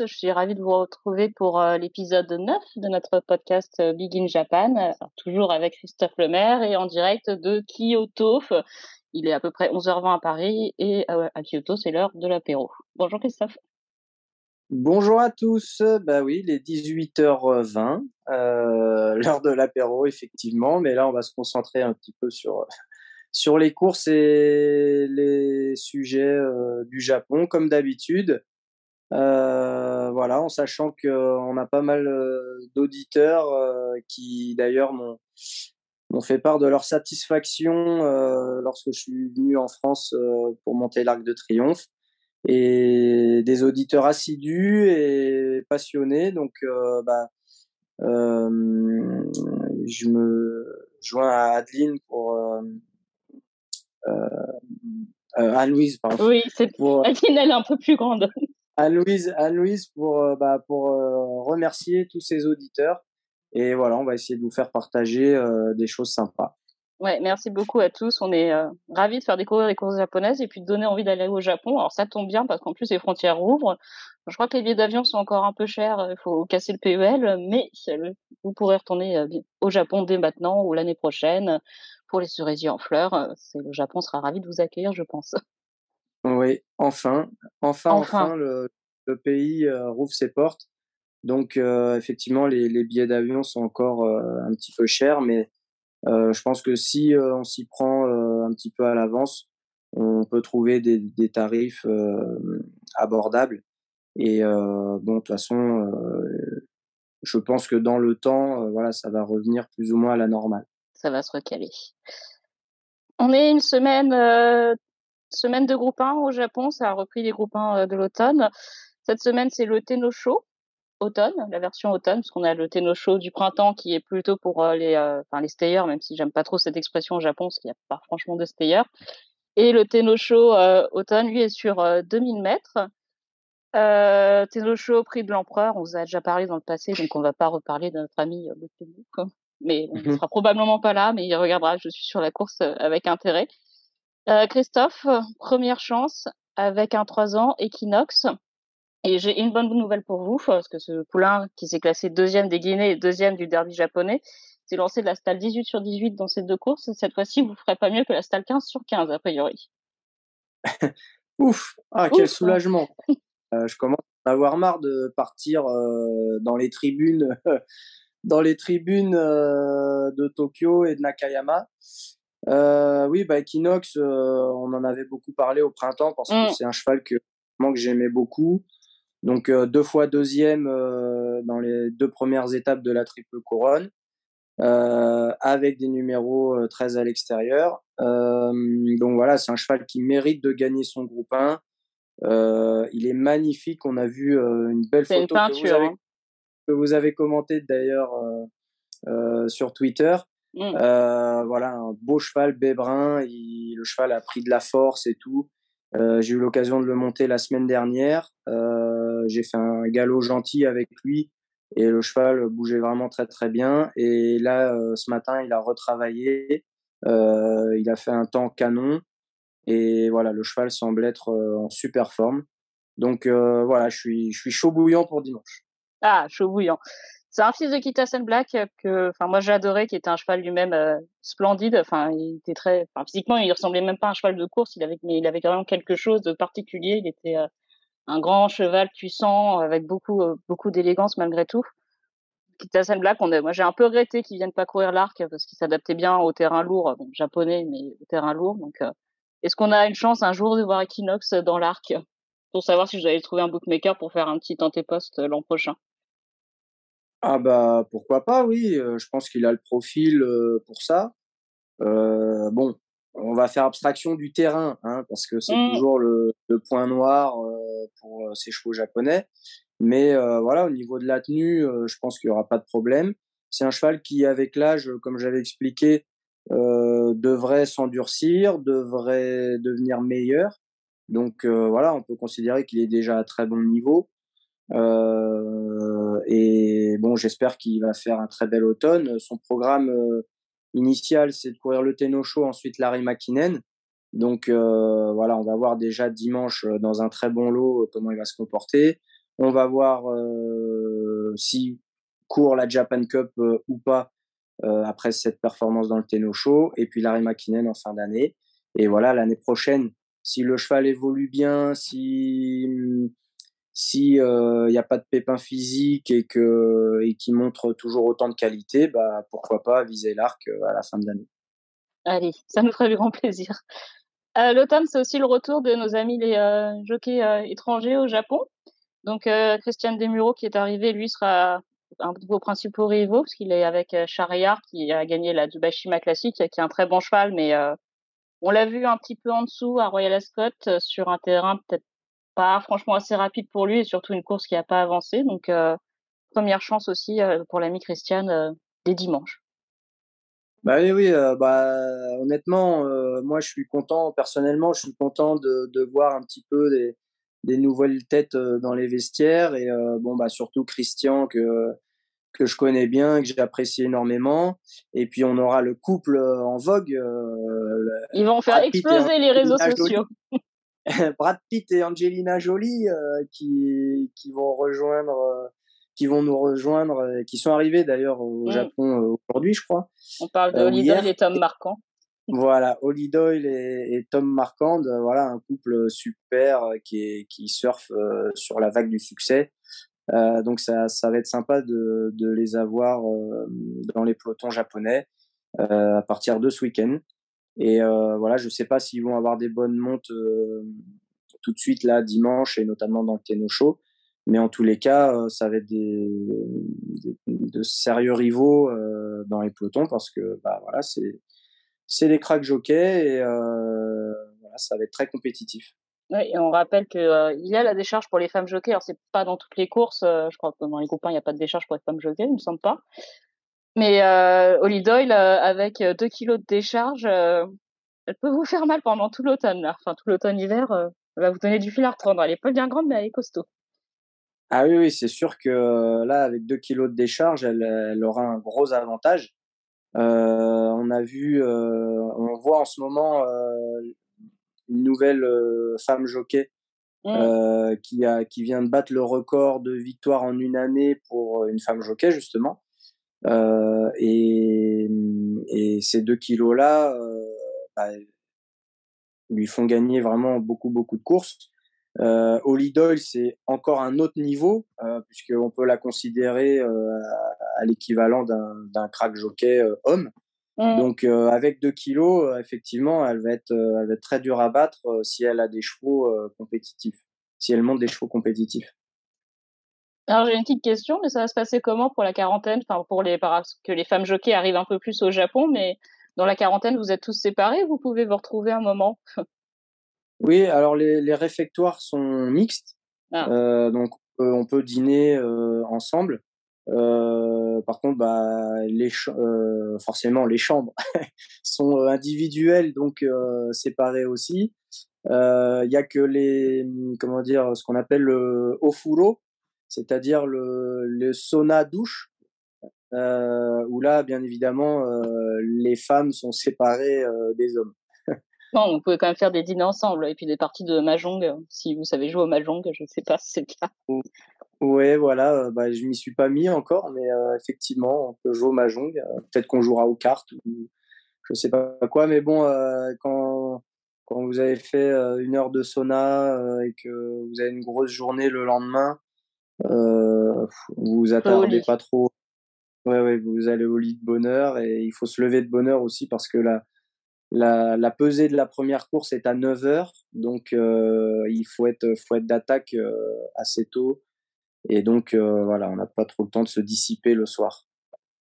Je suis ravie de vous retrouver pour euh, l'épisode 9 de notre podcast euh, Big in Japan, Alors, toujours avec Christophe Lemaire et en direct de Kyoto. Il est à peu près 11h20 à Paris et euh, à Kyoto, c'est l'heure de l'apéro. Bonjour Christophe. Bonjour à tous. Bah oui, il est 18h20, euh, l'heure de l'apéro effectivement, mais là on va se concentrer un petit peu sur les courses et les sujets euh, du Japon comme d'habitude. Euh, voilà, en sachant qu'on a pas mal euh, d'auditeurs euh, qui d'ailleurs m'ont m'ont fait part de leur satisfaction euh, lorsque je suis venu en France euh, pour monter l'Arc de Triomphe et des auditeurs assidus et passionnés. Donc, euh, bah, euh, je me joins à Adeline pour euh, euh, Anne-Louise, pardon. Oui, c'est Pour, Adeline, elle est un peu plus grande. Anne-Louise, Anne-Louise pour, euh, bah, pour euh, remercier tous ces auditeurs. Et voilà, on va essayer de vous faire partager euh, des choses sympas. Ouais, merci beaucoup à tous. On est ravis de faire découvrir les courses japonaises et puis de donner envie d'aller au Japon. Alors ça tombe bien parce qu'en plus les frontières rouvrent. Je crois que les billets d'avion sont encore un peu chers. Il faut casser le PEL, mais vous pourrez retourner au Japon dès maintenant ou l'année prochaine pour les cerisiers en fleurs. Le Japon sera ravi de vous accueillir, je pense. Oui, enfin, enfin, Enfin. enfin, le, le pays euh, rouvre ses portes. Donc, euh, effectivement, les, les billets d'avion sont encore euh, un petit peu chers, mais euh, je pense que si euh, on s'y prend euh, un petit peu à l'avance, on peut trouver des, des tarifs euh, abordables. Et euh, bon, de toute façon, euh, je pense que dans le temps, euh, voilà, ça va revenir plus ou moins à la normale. Ça va se recaler. On est une semaine, euh, semaine de groupe 1 au Japon. Ça a repris les groupes 1 euh, de l'automne. Cette semaine, c'est le Tenosho automne, la version automne, parce qu'on a le Tenosho du printemps qui est plutôt pour euh, les, euh, enfin les stayers, même si j'aime pas trop cette expression au Japon, parce qu'il n'y a pas franchement de stayers. Et le Tenosho euh, automne, lui, est sur euh, 2000 mètres. Euh, Tenosho au prix de l'empereur, on vous a déjà parlé dans le passé, donc on va pas reparler de notre ami euh, quoi. Mais bon, il Mhm. sera probablement pas là, mais il regardera, je suis sur la course euh, avec intérêt. Euh, Christophe, première chance avec un 3 ans, Equinox. Et j'ai une bonne nouvelle pour vous, parce que ce poulain qui s'est classé deuxième des Guinées et deuxième du derby japonais, s'est lancé de la stalle 18 sur 18 dans ces deux courses. Cette fois-ci, vous ferez pas mieux que la stalle 15 sur 15, a priori. Ouf, ah quel Ouf. soulagement. Euh, je commence à avoir marre de partir euh, dans les tribunes, dans les tribunes euh, de Tokyo et de Nakayama. Euh, oui, bah Equinox, euh, on en avait beaucoup parlé au printemps parce que Mm. c'est un cheval que vraiment que j'aimais beaucoup. Donc euh, deux fois deuxième euh, dans les deux premières étapes de la triple couronne, euh, avec des numéros euh, 13 à l'extérieur. Euh, donc voilà, c'est un cheval qui mérite de gagner son groupe 1. Euh, il est magnifique. On a vu euh, une belle C'est une photo que vous peinture. avez, hein. que vous avez commentée d'ailleurs euh, euh, sur Twitter. Mm. Euh, voilà, un beau cheval bébrun. Il, le cheval a pris de la force et tout. Euh, j'ai eu l'occasion de le monter la semaine dernière. Euh, j'ai fait un galop gentil avec lui et le cheval bougeait vraiment très très bien. Et là, ce matin, il a retravaillé. Il a fait un temps canon. Et voilà, le cheval semble être en super forme. Donc voilà, je suis, je suis chaud bouillant pour dimanche. Ah, chaud bouillant. C'est un fils de Kitasen Black euh, que, enfin, moi j'ai adoré, qui était un cheval lui-même euh, splendide. Enfin, il était très, physiquement, il ressemblait même pas à un cheval de course. Il avait, mais il avait quand quelque chose de particulier. Il était euh, un grand cheval puissant avec beaucoup, beaucoup d'élégance malgré tout. Kitasen Black, on moi j'ai un peu regretté qu'il vienne pas courir l'arc parce qu'il s'adaptait bien au terrain lourd, japonais, mais au terrain lourd. Donc, est-ce qu'on a une chance un jour de voir Equinox dans l'arc? Pour savoir si aller trouver un bookmaker pour faire un petit antéposte l'an prochain? Ah bah pourquoi pas, oui. euh, je pense qu'il a le profil euh, pour ça. Euh, bon, on va faire abstraction du terrain, hein, parce que c'est Mm. toujours le, le point noir euh, pour ces chevaux japonais. Mais euh, voilà, au niveau de la tenue, je pense qu'il y aura pas de problème. C'est un cheval qui, avec l'âge, comme j'avais expliqué, euh, devrait s'endurcir, devrait devenir meilleur. Donc euh, voilà, on peut considérer qu'il est déjà à très bon niveau. Euh, et bon, j'espère qu'il va faire un très bel automne. Son programme euh, initial, c'est de courir le Tenosho, ensuite Larry Makinen. Donc euh, voilà, on va voir déjà dimanche euh, dans un très bon lot euh, comment il va se comporter. On va voir si court la Japan Cup ou pas après cette performance dans le Tenno Show. Et puis Larry McKinnon en fin d'année. Et voilà, l'année prochaine, si le cheval évolue bien, si si il euh, n'y a pas de pépin physique et qui montre toujours autant de qualité, bah pourquoi pas viser l'arc euh, à la fin de l'année. Allez, ça nous ferait du grand plaisir. Euh, L'automne, c'est aussi le retour de nos amis les jockeys étrangers au Japon. Donc Christian Demuro qui est arrivé, lui sera un de vos principaux rivaux parce qu'il est avec Shariar qui a gagné la Dubashima Classic, qui est un très bon cheval, mais on l'a vu un petit peu en dessous à Royal Ascot sur un terrain peut-être pas franchement assez rapide pour lui et surtout une course qui n'a pas avancé. Donc, euh, première chance aussi euh, pour l'ami Christiane euh, des dimanches. Bah oui, oui bah, honnêtement, moi je suis content, personnellement, je suis content de, de voir un petit peu des, des nouvelles têtes dans les vestiaires et bon, bah, surtout Christian que, que je connais bien, que j'apprécie énormément. Et puis on aura le couple en vogue. Ils vont faire exploser les réseaux sociaux. Brad Pitt et Angelina Jolie euh, qui, qui vont rejoindre, euh, qui vont nous rejoindre, euh, qui sont arrivés d'ailleurs au mm. Japon aujourd'hui, je crois. On parle de Holly Doyle et Tom Marquand. Voilà, Holly Doyle et, Tom Marquand, voilà un couple super qui, qui surfe sur la vague du succès. donc ça, ça va être sympa de, de les avoir dans les pelotons japonais à partir de ce week-end. Et euh, voilà, je sais pas s'ils vont avoir des bonnes montes euh, tout de suite là dimanche et notamment dans le Tenno Show. Mais en tous les cas, euh, ça va être des, de sérieux rivaux dans les pelotons parce que bah voilà, c'est c'est des cracks jockeys et ça va être très compétitif. Oui, et on rappelle que euh, y a la décharge pour les femmes jockeys. Alors c'est pas dans toutes les courses. je crois que dans les copains il n'y a pas de décharge pour les femmes jockeys, il me semble pas. Mais euh, Holly Doyle, euh, avec 2 euh, kilos de décharge, euh, elle peut vous faire mal pendant tout l'automne. Enfin, tout l'automne-hiver, elle va vous donner du fil à reprendre. Elle est pas bien grande, mais elle est costaud. Ah oui, oui c'est sûr que là, avec 2 kilos de décharge, elle, elle aura un gros avantage. on a vu, on voit en ce moment une nouvelle femme jockey mmh. qui, a, qui vient de battre le record de victoire en une année pour une femme jockey, justement. Euh, et, et, ces deux kilos-là euh, bah, lui font gagner vraiment beaucoup, beaucoup de courses. Euh, Holly Doyle, c'est encore un autre niveau, euh, puisqu'on peut la considérer à l'équivalent d'un crack jockey homme. Mmh. Donc, avec 2 kilos, effectivement, elle va, être, elle va être très dure à battre si elle a des chevaux compétitifs, si elle monte des chevaux compétitifs. Alors j'ai une petite question, mais ça va se passer comment pour la quarantaine? Enfin pour les parce que les femmes jockeys arrivent un peu plus au Japon, mais dans la quarantaine vous êtes tous séparés, vous pouvez vous retrouver un moment? oui, alors les, les, réfectoires sont mixtes, ah. euh, donc euh, on peut dîner euh, ensemble. Par contre, bah, les forcément les chambres sont individuelles, donc séparées aussi. Il y a que les comment dire ce qu'on appelle le ofuro, c'est-à-dire le, le, sauna douche, euh, où là, bien évidemment, euh, les femmes sont séparées euh, des hommes. non, vous pouvez quand même faire des dîners ensemble et puis des parties de mahjong, si vous savez jouer au mahjong, je ne sais pas si c'est le cas. Ouais, voilà, bah, je m'y suis pas mis encore, mais effectivement, on peut jouer au mahjong. Peut-être qu'on jouera aux cartes ou je sais pas quoi, mais bon, quand quand vous avez fait une heure de sauna et que vous avez une grosse journée le lendemain, vous vous attardez pas trop. Ouais, ouais, vous allez au lit de bonheur et il faut se lever de bonheur aussi parce que la, la, la pesée de la première course est à 9 heures, donc euh, il faut être, faut être d'attaque euh, assez tôt. Et donc euh, voilà, on n'a pas trop le temps de se dissiper le soir.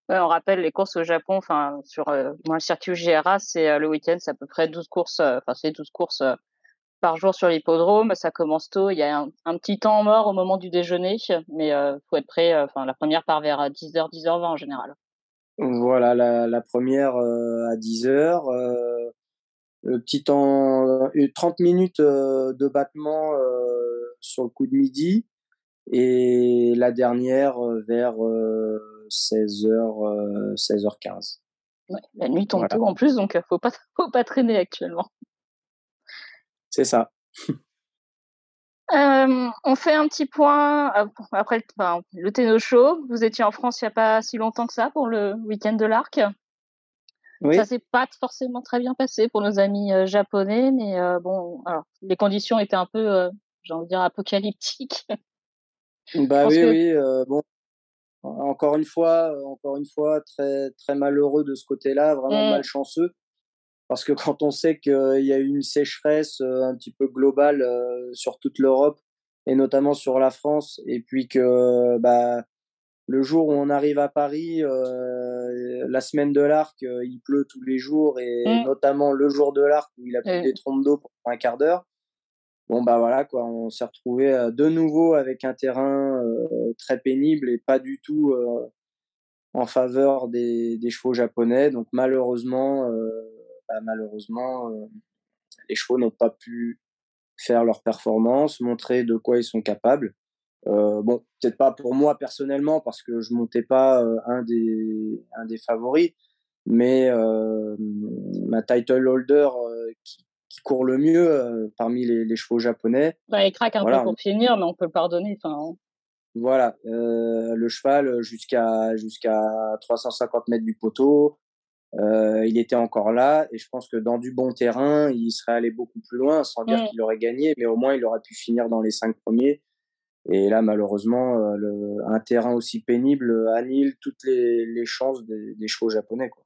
Ouais, on rappelle les courses au Japon, enfin sur euh, le circuit GRA, c'est le week-end, c'est à peu près 12 courses, enfin c'est 12 courses par jour sur l'hippodrome. Ça commence tôt. Il y a un, petit temps mort au moment du déjeuner, mais euh, faut être prêt. Euh, enfin, la première part vers 10h, euh, 10h20 en général. Voilà, la, la première euh, à 10h. Euh, le petit temps, 30 minutes de battement sur le coup de midi. Et la dernière vers 16h, 16h15. Ouais, la nuit tombe tôt en plus, donc faut pas, faut pas traîner actuellement. C'est ça. on fait un petit point après le, enfin, le Tenno Show. Vous étiez en France il n'y a pas si longtemps que ça pour le week-end de l'Arc. Oui. Ça s'est pas forcément très bien passé pour nos amis japonais, mais bon, alors les conditions étaient un peu, j'ai envie de dire, apocalyptiques. Bah oui, oui. bon, encore une fois, encore une fois, très très malheureux de ce côté-là, vraiment mmh. malchanceux, parce que quand on sait qu'il y a eu une sécheresse un petit peu globale sur toute l'Europe et notamment sur la France, et puis que bah le jour où on arrive à Paris, la semaine de l'arc, il pleut tous les jours et mmh. notamment le jour de l'arc où il a plu des trompes d'eau pour un quart d'heure bon bah voilà quoi, on s'est retrouvé euh, de nouveau avec un terrain euh, très pénible et pas du tout euh, en faveur des, chevaux japonais. Donc malheureusement, malheureusement, les chevaux n'ont pas pu faire leur performance, montrer de quoi ils sont capables. bon, peut-être pas pour moi personnellement parce que je montais pas un des un des favoris, mais ma title holder qui, qui court le mieux euh, parmi les, chevaux japonais. Bah, il craque un peu pour finir, mais on peut le pardonner. Enfin, hein. Voilà, euh, le cheval jusqu'à jusqu'à 350 mètres du poteau, euh, il était encore là et je pense que dans du bon terrain, il serait allé beaucoup plus loin, sans dire qu'il aurait gagné, mais au moins il aurait pu finir dans les cinq premiers. Et là, malheureusement, le, un terrain aussi pénible annule toutes les, les chances des, des chevaux japonais. Quoi.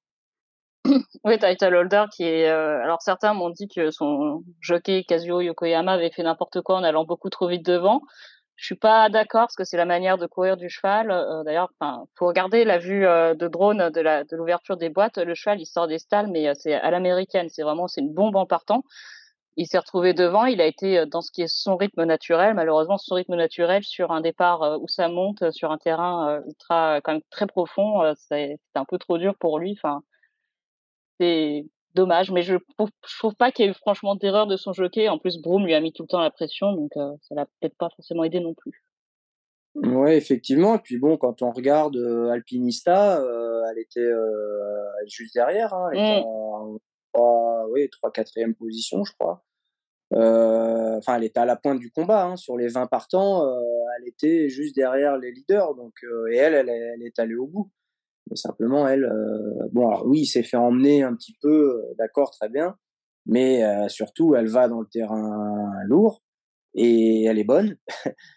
Oui, Title Holder qui est. Euh, alors certains m'ont dit que son jockey Kazuo Yokoyama avait fait n'importe quoi en allant beaucoup trop vite devant. Je suis pas d'accord parce que c'est la manière de courir du cheval. Euh, D'ailleurs, enfin, faut regarder la vue euh, de drone de la de l'ouverture des boîtes. Le cheval, il sort des stalles, mais euh, c'est à l'américaine. C'est vraiment c'est une bombe en partant. Il s'est retrouvé devant. Il a été dans ce qui est son rythme naturel. Malheureusement, son rythme naturel sur un départ où ça monte sur un terrain ultra quand même très profond, c'est un peu trop dur pour lui. Enfin c'est dommage, mais je trouve, trouve pas qu'il y ait eu franchement d'erreur de son jockey. En plus, Broom lui a mis tout le temps la pression, donc euh, ça l'a peut-être pas forcément aidé non plus. Ouais, effectivement. Et puis bon, quand on regarde euh, Alpinista, euh, elle était juste derrière. Hein, elle était mmh. en 3, oui, 3 4 position, je crois. Enfin, elle était à la pointe du combat. Hein, sur les 20 partants, elle était juste derrière les leaders. Donc, et elle, elle, elle est allée au bout. Mais simplement, elle, euh, bon, alors oui, il s'est fait emmener un petit peu, euh, d'accord, très bien, mais euh, surtout, elle va dans le terrain lourd et elle est bonne.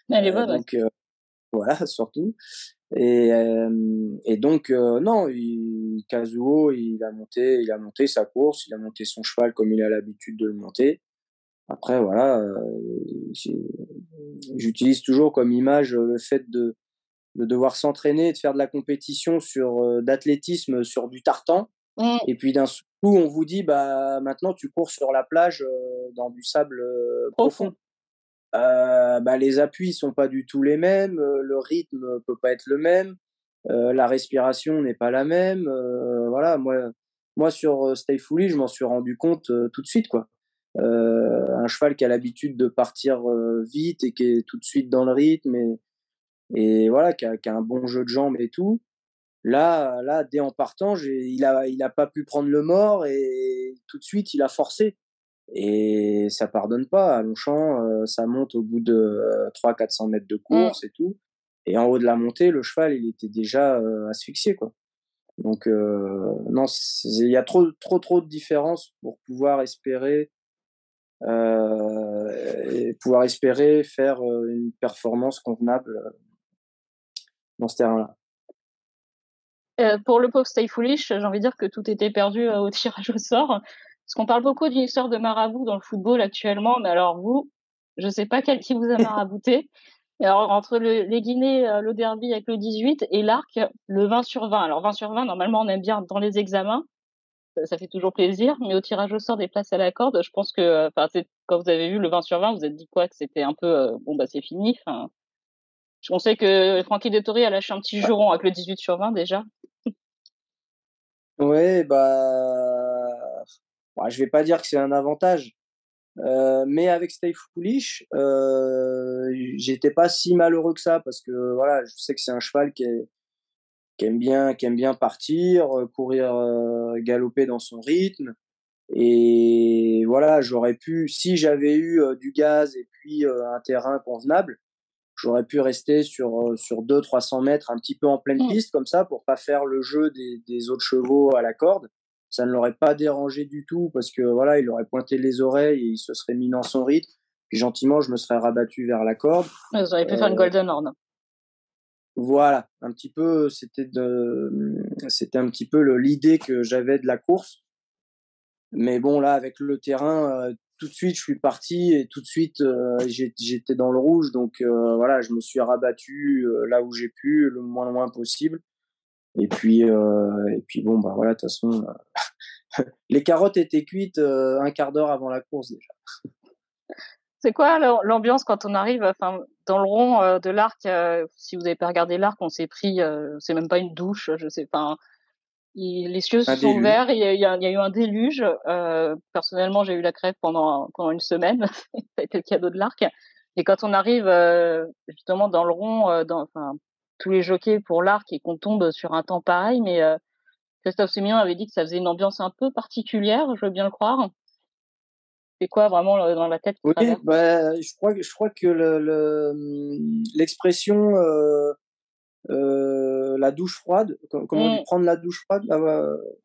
Elle est bonne. donc voilà, surtout. Et, et donc non, il, Kazuo, il a monté, il a monté sa course, il a monté son cheval comme il a l'habitude de le monter. Après voilà, j'utilise toujours comme image le fait de de devoir s'entraîner, de faire de la compétition sur euh, d'athlétisme sur du tartan. Mmh. Et puis d'un coup, on vous dit, bah maintenant tu cours sur la plage euh, dans du sable euh, profond. bah, les appuis sont pas du tout les mêmes, le rythme peut pas être le même, la respiration n'est pas la même. voilà, moi, moi sur Stay Fully, je m'en suis rendu compte tout de suite, quoi. un cheval qui a l'habitude de partir vite et qui est tout de suite dans le rythme et, et voilà, qui a, qui a, un bon jeu de jambes et tout. Là, là, dès en partant, il a, il a pas pu prendre le mort et tout de suite, il a forcé. Et ça pardonne pas. À Longchamp, euh, ça monte au bout de 300-400 euh, mètres de mmh. course et tout. Et en haut de la montée, le cheval, il était déjà euh, asphyxié, quoi. Donc, euh, non, il y a trop, trop, trop de différences pour pouvoir espérer euh, pouvoir espérer faire une performance convenable dans ce terrain-là. Euh, pour le pauvre Stay Foolish, j'ai envie de dire que tout était perdu euh, au tirage au sort. Parce qu'on parle beaucoup d'une histoire de marabout dans le football actuellement, mais alors vous, je sais pas quel qui vous a marabouté. Alors, entre le, les Guinées, euh, le derby avec le 18 et l'arc, le 20 sur 20. Alors, 20 sur 20, normalement, on aime bien dans les examens. Ça, fait toujours plaisir. Mais au tirage au sort des places à la corde, je pense que, quand vous avez vu le 20 sur 20, vous êtes dit quoi? Que c'était un peu, bon, bah, c'est fini. On sait que Francky Dettori a lâché un petit juron avec le 18 sur 20 déjà. Ouais, bah, bah, je vais pas dire que c'est un avantage, euh, mais avec Stay Foolish, euh, j'étais pas si malheureux que ça parce que voilà, je sais que c'est un cheval qui, aime bien, qui aime bien partir, euh, courir, euh, galoper dans son rythme. Et voilà, j'aurais pu, si j'avais eu du gaz et puis un terrain convenable, j'aurais pu rester sur sur 200-300 mètres, un petit peu en pleine mmh. piste comme ça, pour pas faire le jeu des, des autres chevaux à la corde. Ça ne l'aurait pas dérangé du tout parce que voilà, il aurait pointé les oreilles et il se serait mis dans son rythme. Puis gentiment, je me serais rabattu vers la corde. Vous auriez pu faire une Golden Horn. Voilà, un petit peu, c'était de, c'était un petit peu l'idée que j'avais de la course. Mais bon, là, avec le terrain, tout de suite, je suis parti et tout de suite, j'étais dans le rouge. Donc voilà, je me suis rabattu là où j'ai pu, le moins loin possible. Et puis, et puis bon, bah voilà, de toute façon, les carottes étaient cuites un quart d'heure avant la course déjà. C'est quoi l'ambiance quand on arrive enfin, dans le rond euh, de l'arc Si vous n'avez pas regardé l'arc, on s'est pris, euh, c'est même pas une douche, je sais pas. Les cieux se sont ouverts, il y, a, il y, a, eu un déluge. Euh, personnellement, j'ai eu la crève pendant, pendant une semaine. ça a été le cadeau de l'arc. Et quand on arrive justement dans le rond, dans, enfin, tous les jockeys pour l'arc et qu'on tombe sur un temps pareil, mais Christophe Sémillon avait dit que ça faisait une ambiance un peu particulière, je veux bien le croire c'est quoi vraiment dans la tête Oui, bah, je crois que je crois que l'expression le, euh, euh, la douche froide, comment on dit mmh. prendre la douche froide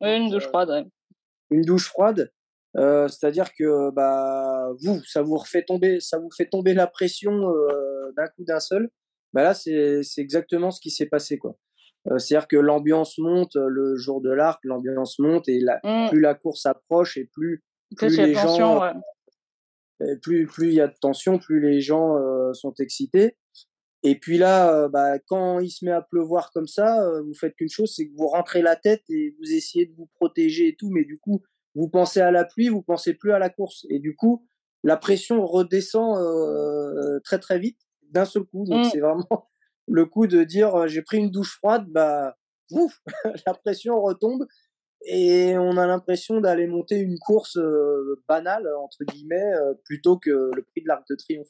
Oui, une douche froide. Ouais. Une douche froide, euh, c'est-à-dire que bah vous, ça vous refait tomber, ça vous fait tomber la pression euh, d'un coup d'un seul. Bah là, c'est exactement ce qui s'est passé quoi. Euh, c'est-à-dire que l'ambiance monte le jour de l'arc, l'ambiance monte et la, mmh. plus la course approche et plus plus les gens, plus plus il y a de tension, plus les gens euh, sont excités. Et puis là, euh, bah, quand il se met à pleuvoir comme ça, euh, vous faites qu'une chose, c'est que vous rentrez la tête et vous essayez de vous protéger et tout, mais du coup, vous pensez à la pluie, vous pensez plus à la course. Et du coup, la pression redescend très très vite d'un seul coup. Donc mmh. c'est vraiment le coup de dire j'ai pris une douche froide, bah ouf, la pression retombe et on a l'impression d'aller monter une course euh, banale entre guillemets euh, plutôt que le prix de l'Arc de Triomphe.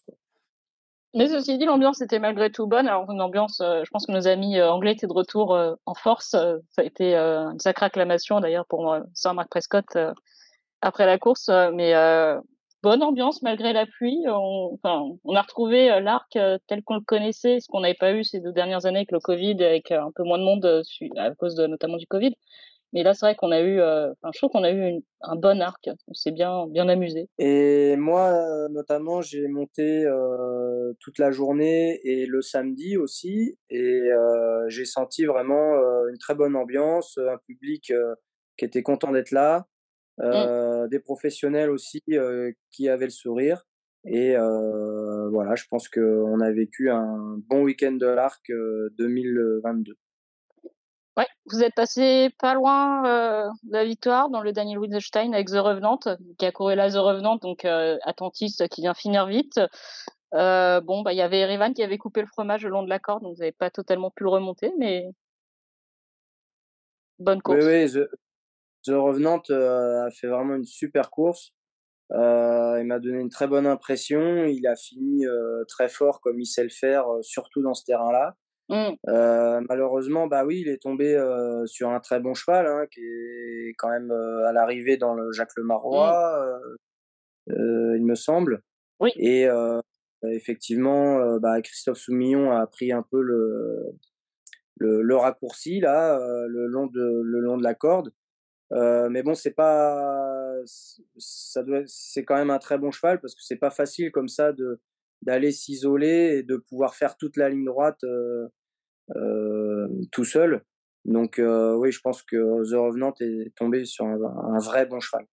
Mais ceci dit, l'ambiance était malgré tout bonne. Alors une ambiance, euh, je pense que nos amis anglais étaient de retour en force. ça a été une sacrée acclamation d'ailleurs pour Sir Mark Prescott après la course. Mais bonne ambiance malgré la pluie. On, on a retrouvé l'arc tel qu'on le connaissait, ce qu'on n'avait pas eu ces deux dernières années avec le Covid, avec un peu moins de monde à cause notamment du Covid. Mais là, c'est vrai qu'on a eu, euh, enfin, je trouve qu'on a eu un bon arc. On s'est bien, bien amusé. Et moi, notamment, j'ai monté euh, toute la journée et le samedi aussi. Et euh, j'ai senti vraiment une très bonne ambiance, un public qui était content d'être là, mmh. des professionnels aussi qui avaient le sourire. Et voilà, je pense qu'on a vécu un bon week-end de l'arc 2022. Ouais, vous êtes passé pas loin euh, de la victoire dans le Daniel Wittgenstein avec The Revenant, qui a couru là The Revenant, donc euh, attentiste qui vient finir vite. Euh, bon, bah il y avait Erevan qui avait coupé le fromage le long de la corde, donc vous n'avez pas totalement pu le remonter, mais bonne course. Oui, oui, The, The Revenant a fait vraiment une super course. il m'a donné une très bonne impression. Il a fini très fort comme il sait le faire, surtout dans ce terrain-là. Mmh. Euh, malheureusement, bah oui, il est tombé euh, sur un très bon cheval, hein, qui est quand même euh, à l'arrivée dans le Jacques Le Marois, mmh. il me semble. Oui. Et effectivement, bah, Christophe Soumillon a pris un peu le, le, le raccourci là, le long de le long de la corde. mais bon, c'est pas, ça doit, c'est quand même un très bon cheval parce que c'est pas facile comme ça de d'aller s'isoler et de pouvoir faire toute la ligne droite euh, euh, tout seul. Donc euh, oui, je pense que The Revenant est tombé sur un, vrai bon cheval.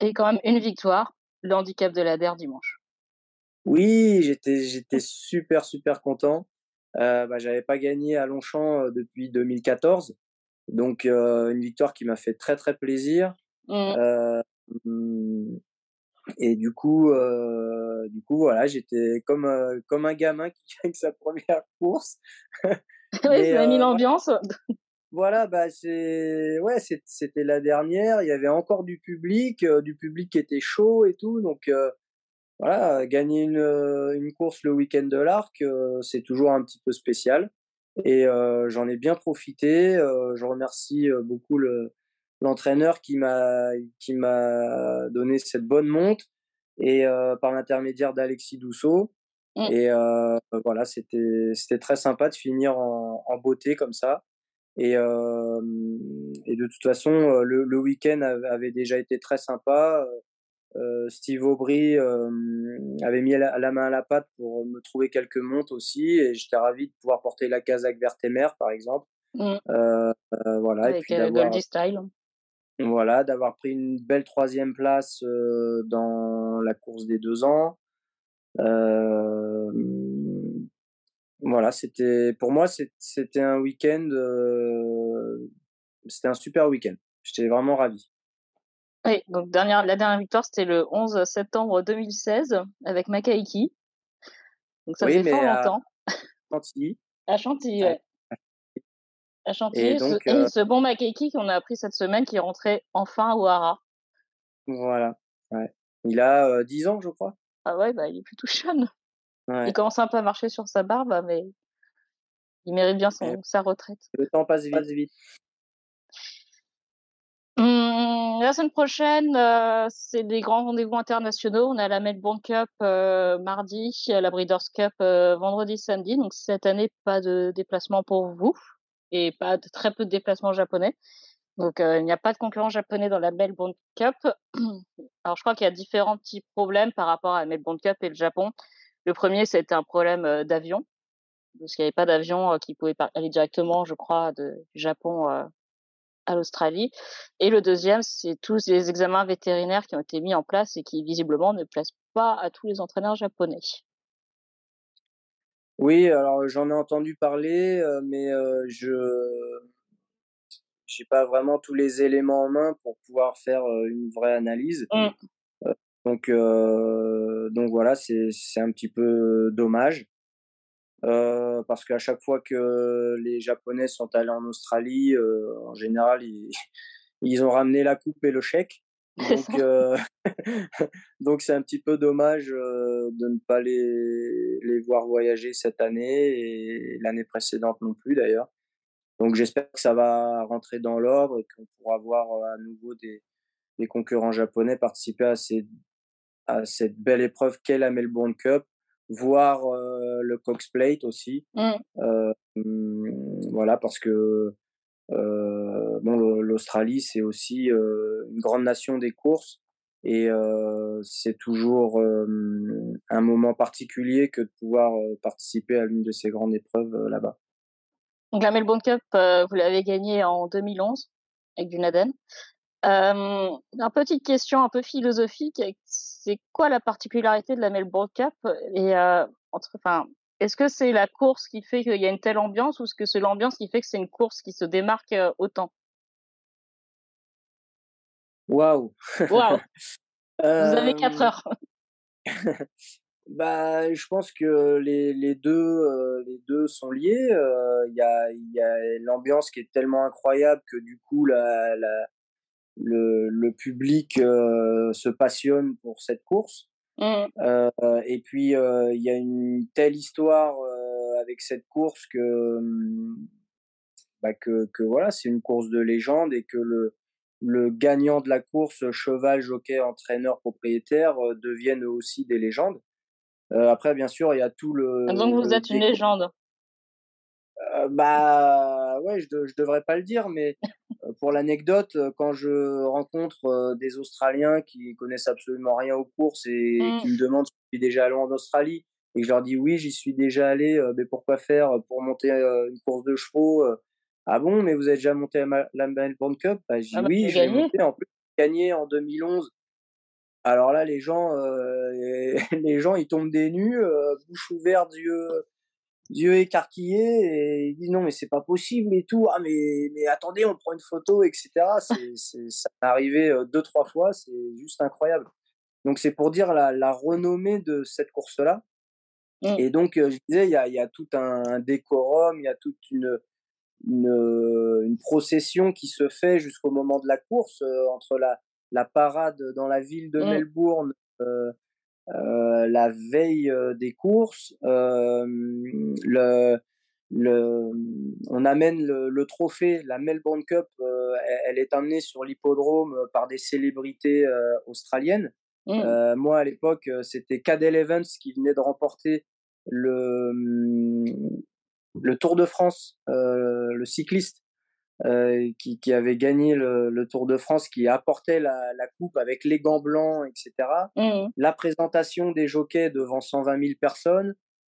Et quand même une victoire, le handicap de la DER dimanche. Oui, j'étais j'étais super super content. Euh, bah, j'avais pas gagné à Longchamp depuis 2014, donc une victoire qui m'a fait très très plaisir. Mmh. Hum, et du coup, euh, du coup, voilà, j'étais comme euh, comme un gamin qui gagne sa première course. oui, ça a mis euh, l'ambiance. Voilà, bah c'est ouais, c'était la dernière. Il y avait encore du public, du public qui était chaud et tout. Donc voilà, gagner une une course le week-end de l'Arc, c'est toujours un petit peu spécial. Et j'en ai bien profité. je remercie beaucoup le l'entraîneur qui m'a qui m'a donné cette bonne montre et par l'intermédiaire d'Alexis Dousseau. Mmh. Et voilà, c'était c'était très sympa de finir en, en beauté comme ça. Et, euh, et de toute façon, le, le week-end avait déjà été très sympa. Euh, Steve Aubry euh, avait mis la, la, main à la pâte pour me trouver quelques montes aussi, et j'étais ravi de pouvoir porter la Kazakh Vertemer, par exemple. Mmh. Euh, voilà. Avec et puis Goldie Style. Voilà, d'avoir pris une belle troisième place dans la course des deux ans. Euh, voilà, c'était pour moi c'était un week-end, euh, c'était un super week-end. J'étais vraiment ravi. Oui, donc dernière, la dernière victoire c'était le 11 septembre 2016 avec Makaiki. Donc ça fait fort longtemps. À Chantilly. À Chantilly, ouais. À Chantilly, et donc, ce, euh, ce, bon Makaiki qu'on a appris cette semaine qui est rentré enfin au Hara. Voilà, ouais. Il a euh, 10 ans, je crois. Ah ouais, bah il est plutôt jeune. Il commence un peu à marcher sur sa barbe, mais il mérite bien son, sa retraite. Le temps passe vite. Mmh, la semaine prochaine, euh, c'est des grands rendez-vous internationaux. On a la Melbourne Cup euh, mardi, la Breeders' Cup euh, vendredi, samedi. Donc cette année, pas de déplacement pour vous pas de, très peu de déplacements japonais. Donc il n'y a pas de concurrent japonais dans la Melbourne Cup. Alors je crois qu'il y a différents petits problèmes par rapport à la Melbourne Cup et le Japon. Le premier, c'était un problème d'avion, parce qu'il n'y avait pas d'avion qui pouvait aller directement, je crois, de, du Japon à l'Australie. Et le deuxième, c'est tous les examens vétérinaires qui ont été mis en place et qui visiblement ne plaisent pas à tous les entraîneurs japonais. Oui, alors j'en ai entendu parler, mais je j'ai pas vraiment tous les éléments en main pour pouvoir faire une vraie analyse. Mmh. Donc, euh, donc voilà, c'est un petit peu dommage. Euh, parce qu'à chaque fois que les Japonais sont allés en Australie, euh, en général, ils, ils, ont ramené la coupe et le chèque. Donc, euh, donc c'est un petit peu dommage euh, de ne pas les, les voir voyager cette année et l'année précédente non plus d'ailleurs. Donc j'espère que ça va rentrer dans l'ordre et qu'on pourra voir à nouveau des, des concurrents japonais participer à ces à cette belle épreuve qu'est la Melbourne Cup, voir euh, le Cox Plate aussi. Euh, mmh, voilà, parce que euh, bon, l'Australie, c'est aussi euh, une grande nation des courses et euh, c'est toujours un moment particulier que de pouvoir participer à l'une de ces grandes épreuves là-bas. Donc la Melbourne Cup, vous l'avez gagnée en 2011 avec Dunaden. Euh, une petite question un peu philosophique, c'est quoi la particularité de la Melbourne Cup et euh, est-ce que c'est la course qui fait qu'il y a une telle ambiance ou est-ce que c'est l'ambiance qui fait que c'est une course qui se démarque euh, autant? Waouh Waouh Vous avez quatre heures. bah, je pense que les, les deux les deux sont liés. Il y a il y a l'ambiance qui est tellement incroyable que du coup la, la le, le public euh, se passionne pour cette course. Mmh. Euh, et puis euh, il y a une telle histoire avec cette course que, bah, que, que voilà, c'est une course de légende et que le, le gagnant de la course, cheval, jockey, entraîneur, propriétaire, deviennent aussi des légendes. Euh, après, bien sûr, il y a tout le. Donc vous êtes une légende. Euh, bah ouais, je, je devrais pas le dire, mais euh, pour l'anecdote, euh, quand je rencontre des Australiens qui connaissent absolument rien aux courses et mmh. qui me demandent si je suis déjà allé en Australie et que je leur dis oui, j'y suis déjà allé, mais pourquoi faire pour monter une course de chevaux Ah bon, mais vous avez déjà monté la Melbourne Cup? Bah, Je dis ah bah, oui, j'ai monté en plus gagné en 2011. Alors là, les gens, les gens, ils tombent des nues, bouche ouverte, yeux yeux écarquillés et il dit non mais c'est pas possible et tout. Ah mais mais attendez on prend une photo etc c'est ça m'est arrivé euh, deux trois fois. C'est juste incroyable. Donc c'est pour dire la, la renommée de cette course là mmh. et donc euh, je disais il y a il y a tout un, décorum il y a toute une une, une procession qui se fait jusqu'au moment de la course euh, entre la la parade dans la ville de mmh. Melbourne euh, euh, la veille euh, des courses, euh, le, le, on amène le, trophée, la Melbourne Cup, elle, est amenée sur l'hippodrome par des célébrités australiennes. Mmh. moi, à l'époque, c'était Cadel Evans qui venait de remporter le, le Tour de France, le cycliste euh, qui, qui, avait gagné le, le, Tour de France, qui apportait la, la, coupe avec les gants blancs, etc. Mmh. La présentation des jockeys devant 120 000 personnes,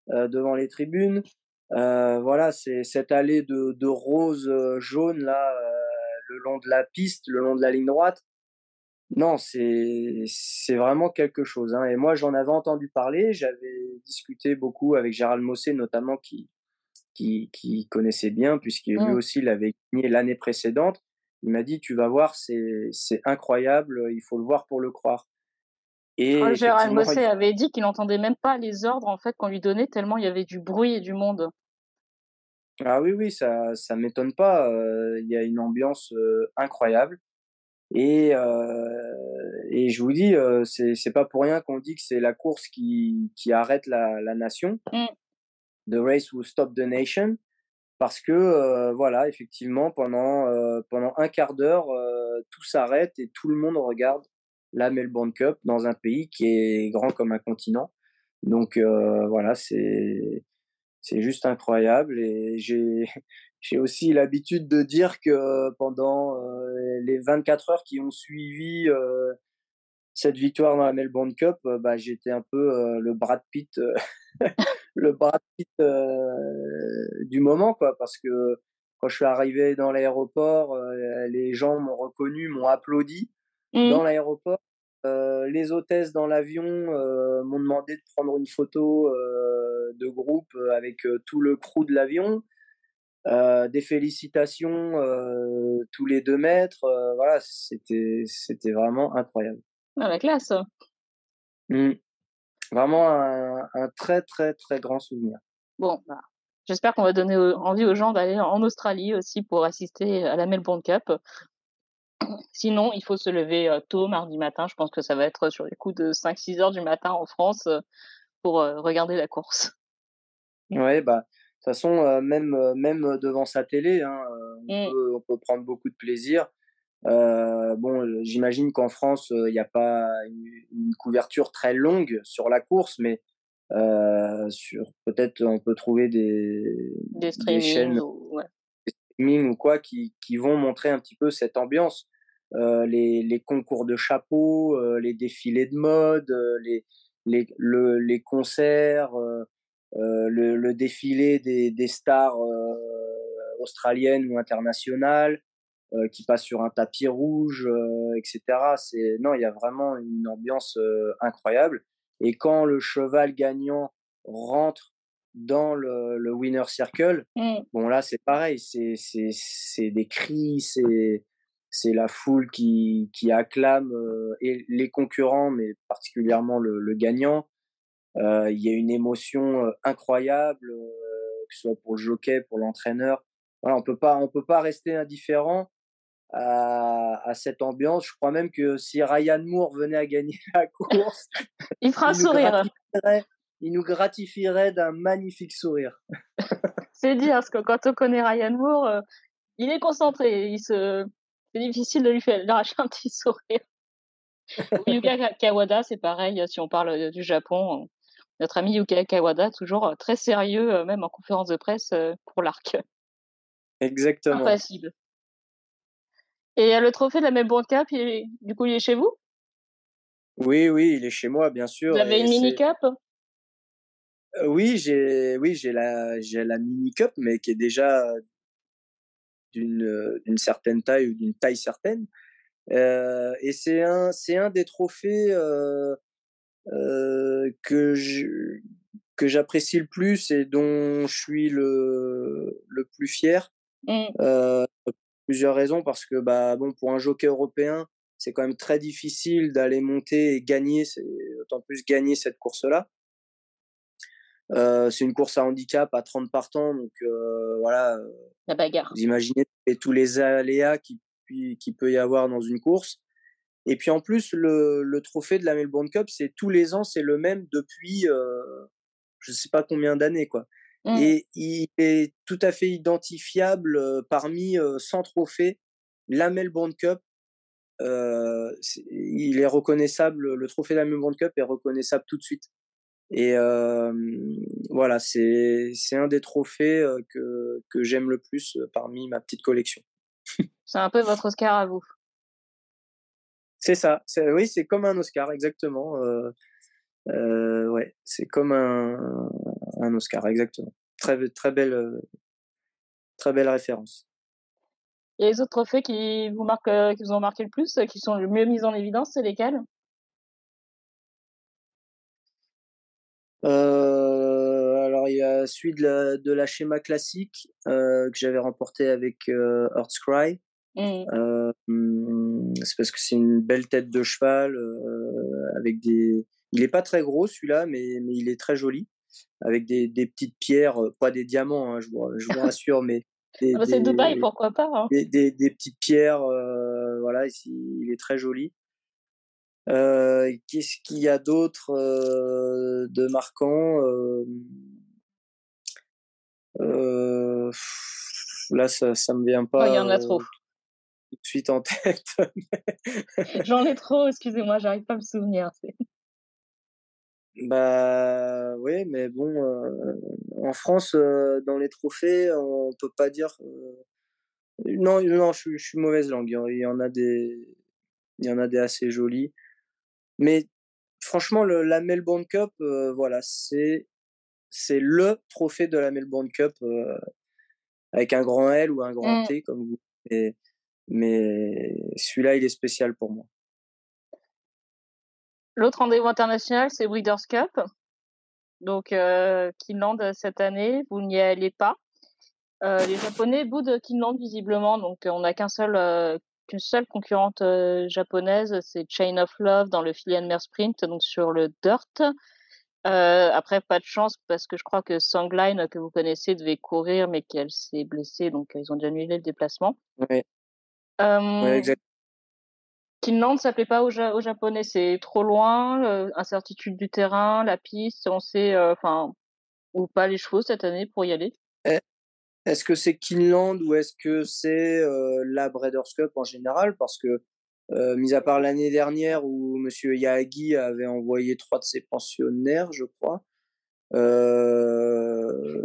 euh, devant les tribunes. Euh, voilà, c'est cette allée de, de rose jaune là, le long de la piste, le long de la ligne droite. Non, c'est c'est vraiment quelque chose. Hein. Et moi, j'en avais entendu parler. J'avais discuté beaucoup avec Gérald Mossé, notamment, qui qui, connaissait bien, puisqu'il lui mmh. aussi l'avait gagné l'année précédente. Il m'a dit, tu vas voir, c'est incroyable, il faut le voir pour le croire. Et oh, Gérald Mossé avait dit qu'il n'entendait même pas les ordres en fait qu'on lui donnait tellement il y avait du bruit et du monde. Ah oui, oui, ça ça m'étonne pas. Euh, il y a une ambiance euh, incroyable. Et, euh, et je vous dis, c'est pas pour rien qu'on dit que c'est la course qui, qui arrête la, la nation. Mmh. The Race Will Stop the Nation, parce que euh, voilà, effectivement, pendant euh, pendant un quart d'heure, euh, tout s'arrête et tout le monde regarde la Melbourne Cup dans un pays qui est grand comme un continent. Donc voilà, c'est c'est juste incroyable et j'ai j'ai aussi l'habitude de dire que pendant les 24 heures qui ont suivi cette victoire dans la Melbourne Cup, euh, bah, j'étais un peu euh, le Brad Pitt, euh, le Brad Pitt du moment, quoi, parce que quand je suis arrivé dans l'aéroport, les gens m'ont reconnu, m'ont applaudi mmh. dans l'aéroport. les hôtesses dans l'avion m'ont demandé de prendre une photo de groupe avec tout le crew de l'avion. des félicitations tous les deux mètres. voilà, c'était c'était vraiment incroyable. Ah, la classe. Mmh. Vraiment un, très, très, très grand souvenir. Bon, bah, j'espère qu'on va donner envie aux gens d'aller en Australie aussi pour assister à la Melbourne Cup. Sinon, il faut se lever euh, tôt mardi matin. Je pense que ça va être sur les coups de 5-6 heures du matin en France euh, pour euh, regarder la course. Ouais, bah, de toute façon, même, même devant sa télé, hein, mmh. on, peut, prendre beaucoup de plaisir. Euh, bon, j'imagine qu'en France, il n'y a pas une, couverture très longue sur la course, mais euh, sur peut-être on peut trouver des, des, chaînes ou, streaming ou quoi qui, qui vont montrer un petit peu cette ambiance. Euh, les, les concours de chapeaux, euh, les défilés de mode, euh, les, les, le, les concerts, euh, le, le, défilé des, des stars australiennes ou internationales, euh, qui passe sur un tapis rouge, euh, etc. C'est non, il y a vraiment une ambiance euh, incroyable. Et quand le cheval gagnant rentre dans le, le winner circle, mmh. bon là c'est pareil, c'est c'est c'est des cris, c'est c'est la foule qui qui acclame et les concurrents, mais particulièrement le, le gagnant. Il y a une émotion incroyable, que ce soit pour le jockey, pour l'entraîneur. Voilà, on peut pas on peut pas rester indifférent à, à, cette ambiance. Je crois même que si Ryan Moore venait à gagner la course, il fera un sourire. Il nous gratifierait d'un magnifique sourire. C'est dire, parce que quand on connaît Ryan Moore, euh, il est concentré. Il se... C'est difficile de lui faire lâcher un petit sourire. Yuka Kawada, c'est pareil, si on parle euh, du Japon. Notre ami Yuka Kawada, toujours euh, très sérieux, même en conférence de presse pour l'arc. Exactement. Impassible. Et le trophée de la Melbourne Cup, du coup, il est chez vous? Oui, oui, il est chez moi, bien sûr. Vous avez une mini cup Oui, j'ai, oui, j'ai la, j'ai la mini cup, mais qui est déjà d'une, d'une certaine taille ou d'une taille certaine. Euh, et c'est un, c'est un des trophées euh, euh, que je, que j'apprécie le plus et dont je suis le, le plus fier. Mmh plusieurs raisons parce que bah bon pour un jockey européen c'est quand même très difficile d'aller monter et gagner autant plus gagner cette course là euh, c'est une course à handicap à 30 partants donc euh, voilà la bagarre. vous imaginez tous les aléas qui qui peut y avoir dans une course. Et puis en plus le, le trophée de la Melbourne Cup c'est tous les ans c'est le même depuis euh, je sais pas combien d'années quoi Mmh. Et il est tout à fait identifiable parmi 100 trophées. La Melbourne Cup, il est reconnaissable, le trophée de la Melbourne Cup est reconnaissable tout de suite. Et voilà, c'est un des trophées que, que j'aime le plus parmi ma petite collection. c'est un peu votre Oscar à vous. C'est ça, oui, c'est comme un Oscar, exactement. Euh, ouais, c'est comme un, un Oscar, exactement. Très, très belle, très belle référence. Et les autres trophées qui vous marquent, qui vous ont marqué le plus, qui sont le mieux mis en évidence, c'est lesquels? Euh, Alors, il y a celui de la, de la schéma classique euh, que j'avais remporté avec euh, Earth's mmh. mmh, c'est parce que c'est une belle tête de cheval avec des, il n'est pas très gros celui-là, mais, mais il est très joli, avec des, des petites pierres, pas des diamants, hein, je, vous, je vous rassure, mais des, ah bah, c'est Dubaï, pourquoi pas hein. des, des, des, petites pierres, euh, voilà, ici, il est très joli. Euh, qu'est-ce qu'il y a d'autre euh, de marquant Là, ça, ça me vient pas. Il y en a trop. Tout de suite en tête. J'en ai trop, excusez-moi, j'arrive pas à me souvenir. Bah oui, mais bon, euh, en France, euh, dans les trophées, on peut pas dire. Euh, non, non, je, je, suis mauvaise langue. Il y en a des, il y en a des assez jolis. Mais franchement, le, la Melbourne Cup, voilà, c'est c'est le trophée de la Melbourne Cup avec un grand L ou un grand mmh. T comme vous. Mais celui-là, il est spécial pour moi. L'autre rendez-vous international, c'est Breeders' Cup. Donc, euh, Kinland cette année, vous n'y allez pas. Euh, les Japonais boudent Kinland visiblement, donc on n'a qu'un seul, euh, qu'une seule concurrente euh, japonaise, c'est Chain of Love dans le Philly Sprint, donc sur le dirt. Euh, après, pas de chance parce que je crois que Sangline, que vous connaissez, devait courir, mais qu'elle s'est blessée, donc ils ont dû annuler le déplacement. Oui. Ouais. Kinland, ça plaît pas aux, Japonais, c'est trop loin, euh, incertitude du terrain, la piste, on sait, euh, enfin, ou pas les chevaux cette année pour y aller. Eh, est-ce que c'est Kinland ou est-ce que c'est euh, la Breeders' Cup en général? Parce que, mis à part l'année dernière où Monsieur Yagi avait envoyé trois de ses pensionnaires, je crois,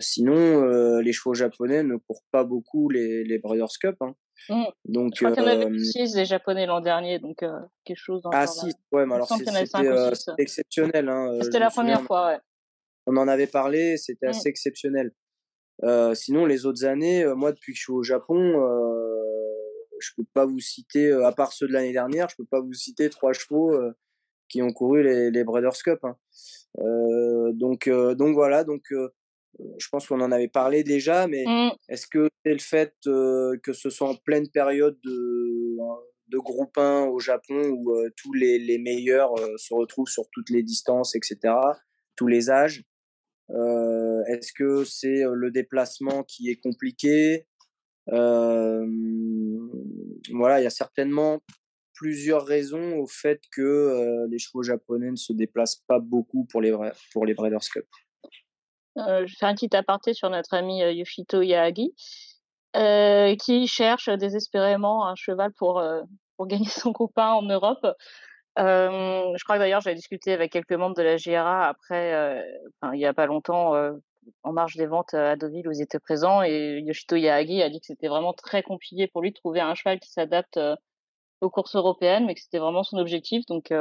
sinon, les chevaux japonais ne courent pas beaucoup les, les Breeders' Cup. Hein. Mmh. Donc, je crois qu'il y en avait 6 des Japonais l'an dernier, donc quelque chose dans Ah, 6, ouais, mais alors c'était exceptionnel. Hein, c'était la première fois, ouais. On en avait parlé, c'était mmh. assez exceptionnel. Sinon, les autres années, moi, depuis que je suis au Japon, je peux pas vous citer, à part ceux de l'année dernière, je peux pas vous citer trois chevaux qui ont couru les, les Breeders' Cup. Hein. donc, donc voilà, donc je pense qu'on en avait parlé déjà, mais mmh. est-ce que c'est le fait que ce soit en pleine période de, de groupe 1 au Japon où tous les, les meilleurs se retrouvent sur toutes les distances, etc., tous les âges Est-ce que c'est le déplacement qui est compliqué? Voilà, il y a certainement plusieurs raisons au fait que les chevaux japonais ne se déplacent pas beaucoup pour les, pour les Breeders' Cup. Euh, je fais un petit aparté sur notre ami euh, Yoshito Yagi, euh, qui cherche désespérément un cheval pour, pour gagner son copain en Europe. Je crois que d'ailleurs j'ai discuté avec quelques membres de la GRA après, il y a pas longtemps, en marge des ventes à Deauville où ils étaient présents, et Yoshito Yagi a dit que c'était vraiment très compliqué pour lui de trouver un cheval qui s'adapte aux courses européennes, mais que c'était vraiment son objectif. Donc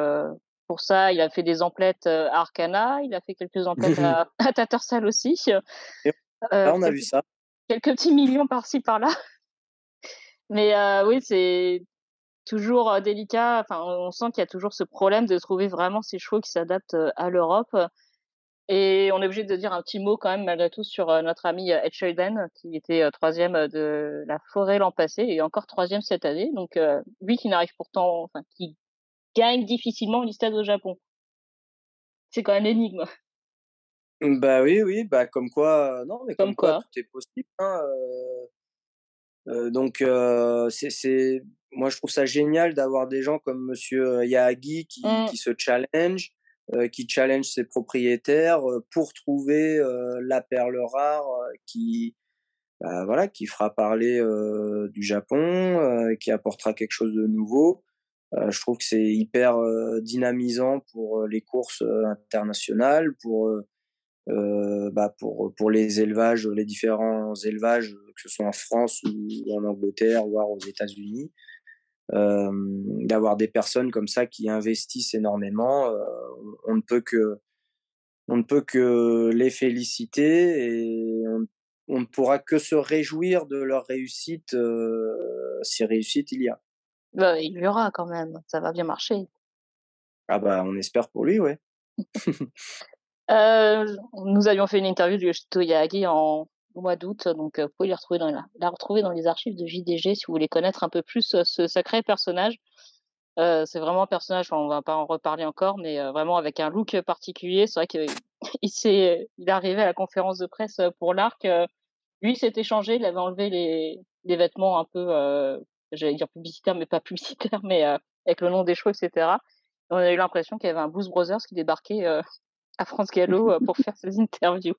pour ça, il a fait des emplettes à Arcana, il a fait quelques emplettes à, à Tattersall aussi. Euh, on a vu ça. Quelques petits millions par-ci par-là. Mais euh, oui, c'est toujours euh, délicat. Enfin, on sent qu'il y a toujours ce problème de trouver vraiment ces chevaux qui s'adaptent à l'Europe. Et on est obligé de dire un petit mot quand même malgré tout sur notre ami Ed Sheldon, qui était troisième de la forêt l'an passé et encore troisième cette année. Donc lui qui n'arrive pourtant, enfin qui gagne difficilement une stade au Japon. C'est quand même l'énigme. Bah oui, oui, bah comme quoi, non, mais comme, quoi, tout est possible. Hein, euh, euh, donc euh, c'est, moi je trouve ça génial d'avoir des gens comme Monsieur Yagi qui, mmh. qui se challenge. qui challenge ses propriétaires pour trouver la perle rare qui bah, voilà qui fera parler du Japon, qui apportera quelque chose de nouveau. Je trouve que c'est hyper dynamisant pour les courses internationales, pour bah pour pour les élevages, les différents élevages, que ce soit en France ou en Angleterre, voire aux États-Unis. Euh, d'avoir des personnes comme ça qui investissent énormément, euh, on, ne peut que on ne peut que les féliciter et on, ne pourra que se réjouir de leur réussite euh, si réussite il y a. Bah, il y aura quand même, ça va bien marcher. Ah bah on espère pour lui, ouais. nous avions fait une interview de Yoshito Yagi en, au mois d'août. Donc, vous pouvez les retrouver dans la, retrouver dans les archives de JDG si vous voulez connaître un peu plus ce sacré personnage. c'est vraiment un personnage, on va pas en reparler encore, mais vraiment avec un look particulier. C'est vrai qu'il s'est, il est arrivé à la conférence de presse pour l'arc. lui, s'était changé, il avait enlevé les, les vêtements un peu, j'allais dire publicitaires, mais pas publicitaires, mais avec le nom des chevaux, etc. on a eu l'impression qu'il y avait un Blues Brothers qui débarquait à France Gallo pour faire ses interviews.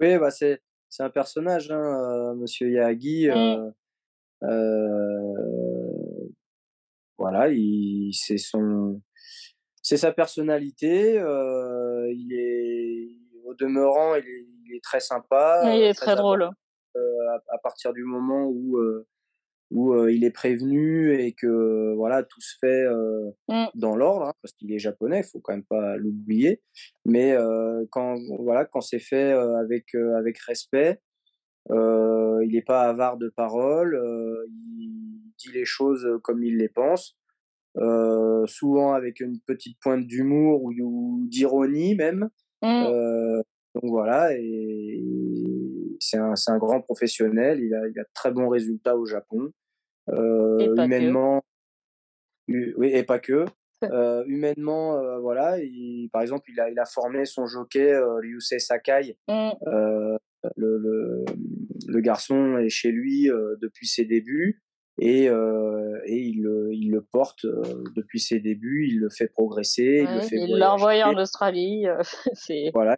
Oui, bah c'est c'est un personnage, hein, euh, Monsieur Yagi. Mmh. Euh, euh, voilà, il c'est son c'est sa personnalité. il est au demeurant, il est, il est très sympa. il est très, drôle. À, partir du moment où où il est prévenu et que voilà tout se fait mmh. dans l'ordre hein, parce qu'il est japonais, il faut quand même pas l'oublier. Mais quand voilà quand c'est fait avec avec respect, il n'est pas avare de paroles, il dit les choses comme il les pense. souvent avec une petite pointe d'humour ou, d'ironie même. Mmh. donc voilà, et c'est un, un, grand professionnel, il a, il a de très bons résultats au Japon. Euh, humainement, oui, et pas que. Euh, humainement, euh, voilà, il, par exemple, il a, il a formé son jockey, Ryusei Sakai. Mmh. Le, le, le, garçon est chez lui depuis ses débuts et, et il, il, le porte depuis ses débuts, il le fait progresser. il l'a envoyé en Australie. voilà,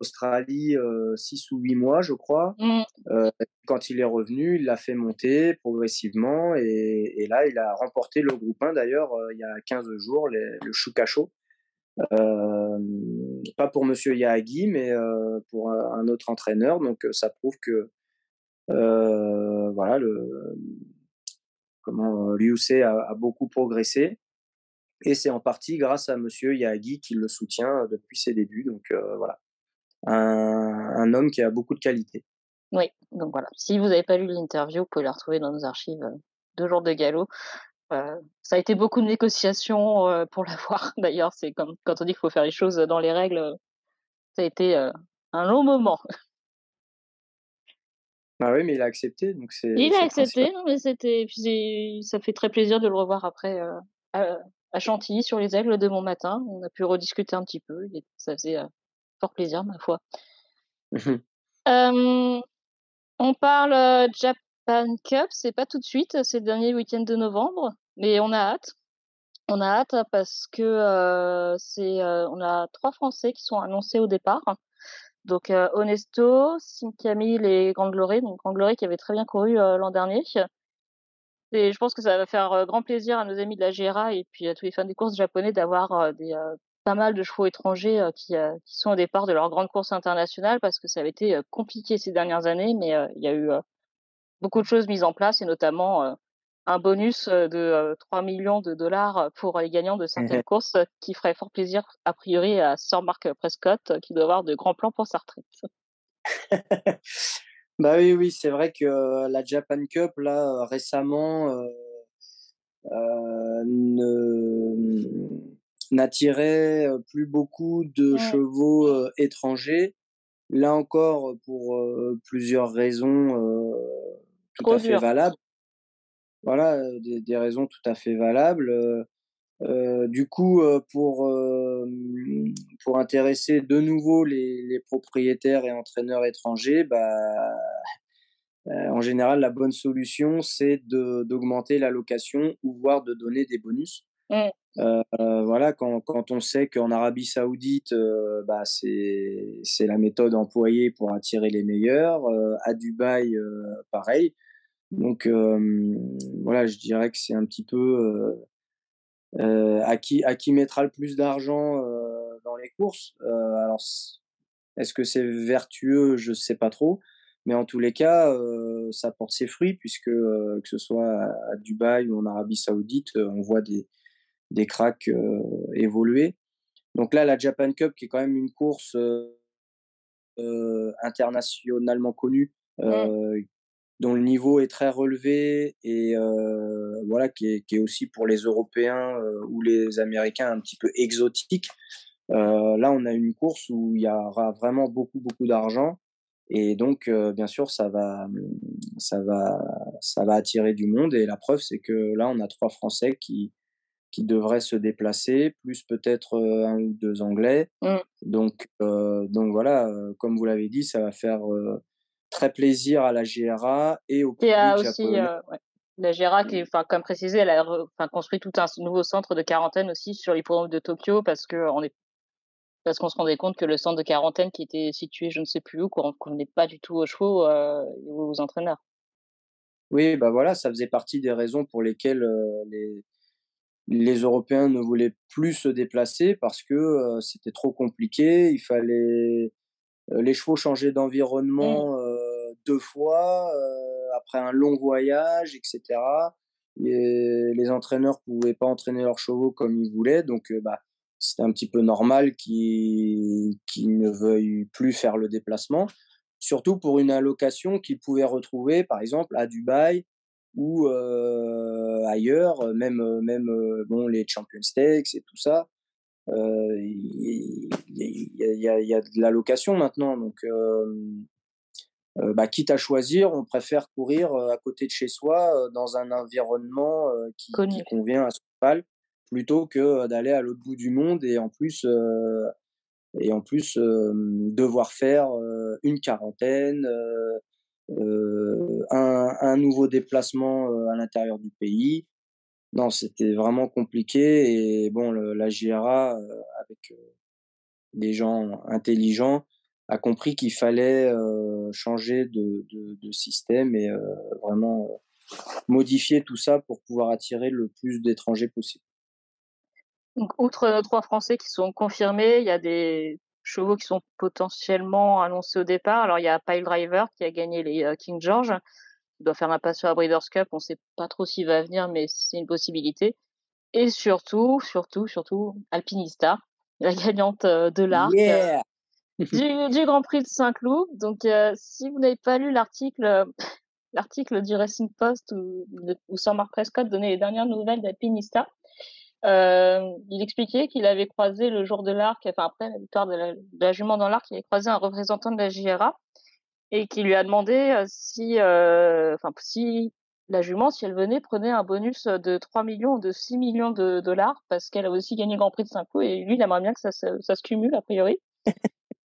Australie 6 ou 8 mois, je crois. Mmh. quand il est revenu, il l'a fait monter progressivement et, et, là, il a remporté le groupe 1 d'ailleurs il y a 15 jours, le Shukacho. pas pour Monsieur Yahagi, mais pour un, autre entraîneur. Donc ça prouve que voilà le comment Liu a, a, beaucoup progressé. Et c'est en partie grâce à Monsieur Yagi qui le soutient depuis ses débuts. Donc voilà, un, homme qui a beaucoup de qualité. Oui, donc voilà. Si vous n'avez pas lu l'interview, vous pouvez la retrouver dans nos archives deux jours de galop. ça a été beaucoup de négociations pour l'avoir. D'ailleurs, c'est comme quand on dit qu'il faut faire les choses dans les règles. Ça a été un long moment. Ah oui, mais il a accepté, donc c'est. Il a accepté, mais c'était, ça fait très plaisir de le revoir après euh, à, Chantilly sur les aigles de mon matin. On a pu rediscuter un petit peu, et ça faisait euh, fort plaisir, ma foi. on parle Japan Cup, c'est pas tout de suite, c'est le dernier week-end de novembre, mais on a hâte. On a hâte parce que c'est, on a trois Français qui sont annoncés au départ. Donc Honesto, Camille et Grande Glory. Donc Grande Glory qui avait très bien couru l'an dernier. Et je pense que ça va faire grand plaisir à nos amis de la GRA et puis à tous les fans des courses japonais d'avoir des pas mal de chevaux étrangers qui, qui sont au départ de leur grande course internationale parce que ça avait été compliqué ces dernières années, mais il y a eu beaucoup de choses mises en place et notamment un bonus de 3 millions de dollars pour les gagnants de certaines courses qui ferait fort plaisir a priori à Sir Mark Prescott qui doit avoir de grands plans pour sa retraite. bah oui, oui, c'est vrai que la Japan Cup, là, récemment, n'attirait plus beaucoup de chevaux étrangers. Là encore, pour plusieurs raisons tout à fait valables voilà, des, raisons tout à fait valables. du coup, pour, pour intéresser de nouveau les, les, propriétaires et entraîneurs étrangers, bah, en général, la bonne solution, c'est d'augmenter l'allocation ou voire de donner des bonus. Mmh. Voilà, quand, quand, on sait qu'en Arabie Saoudite, bah, c'est la méthode employée pour attirer les meilleurs. à Dubaï, pareil. Donc voilà, je dirais que c'est un petit peu à qui à qui mettra le plus d'argent dans les courses. alors est-ce que c'est vertueux? Je sais pas trop. Mais en tous les cas, euh, ça porte ses fruits puisque euh, que ce soit à, Dubaï ou en Arabie Saoudite, euh, on voit des, des cracks évoluer. Donc là, la Japan Cup, qui est quand même une course internationalement connue, dont le niveau est très relevé et voilà, qui est, qui est, aussi pour les Européens ou les Américains un petit peu exotique. là, on a une course où il y aura vraiment beaucoup, beaucoup d'argent. Et donc, bien sûr, ça va, ça, va, ça va attirer du monde. Et la preuve, c'est que là, on a trois Français qui, qui devraient se déplacer, plus peut-être un ou deux Anglais. Mmh. Donc, donc voilà, comme vous l'avez dit, ça va faire très plaisir à la GRA et au public aussi, La GRA, qui, enfin, comme précisé, elle a construit tout un nouveau centre de quarantaine aussi sur l'hippodrome de Tokyo parce qu'on est parce qu'on se rendait compte que le centre de quarantaine qui était situé je ne sais plus où n'est pas du tout aux chevaux euh, et aux entraîneurs. Oui, bah voilà, ça faisait partie des raisons pour lesquelles euh, les, les Européens ne voulaient plus se déplacer parce que euh, c'était trop compliqué. Il fallait les chevaux changer d'environnement mmh. deux fois après un long voyage, etc. Et les entraîneurs pouvaient pas entraîner leurs chevaux comme ils voulaient, donc bah c'est un petit peu normal qu'ils ne veuillent plus faire le déplacement, surtout pour une allocation qu'ils pouvaient retrouver, par exemple, à Dubaï ou euh, ailleurs, même, même bon, les Champion Stakes et tout ça. Il y, a, y, a, de l'allocation maintenant, donc bah, quitte à choisir, on préfère courir à côté de chez soi, dans un environnement qui, qui, convient à son cheval plutôt que d'aller à l'autre bout du monde et en plus et en plus devoir faire une quarantaine, un, un, nouveau déplacement à l'intérieur du pays. Non, c'était vraiment compliqué et bon, la JRA avec des gens intelligents a compris qu'il fallait changer de, système et vraiment modifier tout ça pour pouvoir attirer le plus d'étrangers possible. Donc, outre nos trois Français qui sont confirmés, il y a des chevaux qui sont potentiellement annoncés au départ. Alors, il y a Pile Driver qui a gagné les euh, King George. Il doit faire un pas sur la Breeders' Cup. On ne sait pas trop s'il va venir, mais c'est une possibilité. Et surtout, surtout, surtout, Alpinista, la gagnante euh, de l'arc euh, du, Grand Prix de Saint-Cloud. Donc, si vous n'avez pas lu l'article, l'article du Racing Post où, où Sir Prescott donnait les dernières nouvelles d'Alpinista, euh, il expliquait qu'il avait croisé le jour de l'arc, enfin après la victoire de la, jument dans l'arc, il avait croisé un représentant de la JRA et qui lui a demandé euh, si, euh, enfin si la jument, si elle venait, prenait un bonus de 3 millions ou de 6 millions de dollars parce qu'elle a aussi gagné le Grand Prix de Saint-Cloud et lui, il aimerait bien que ça, ça, se cumule a priori.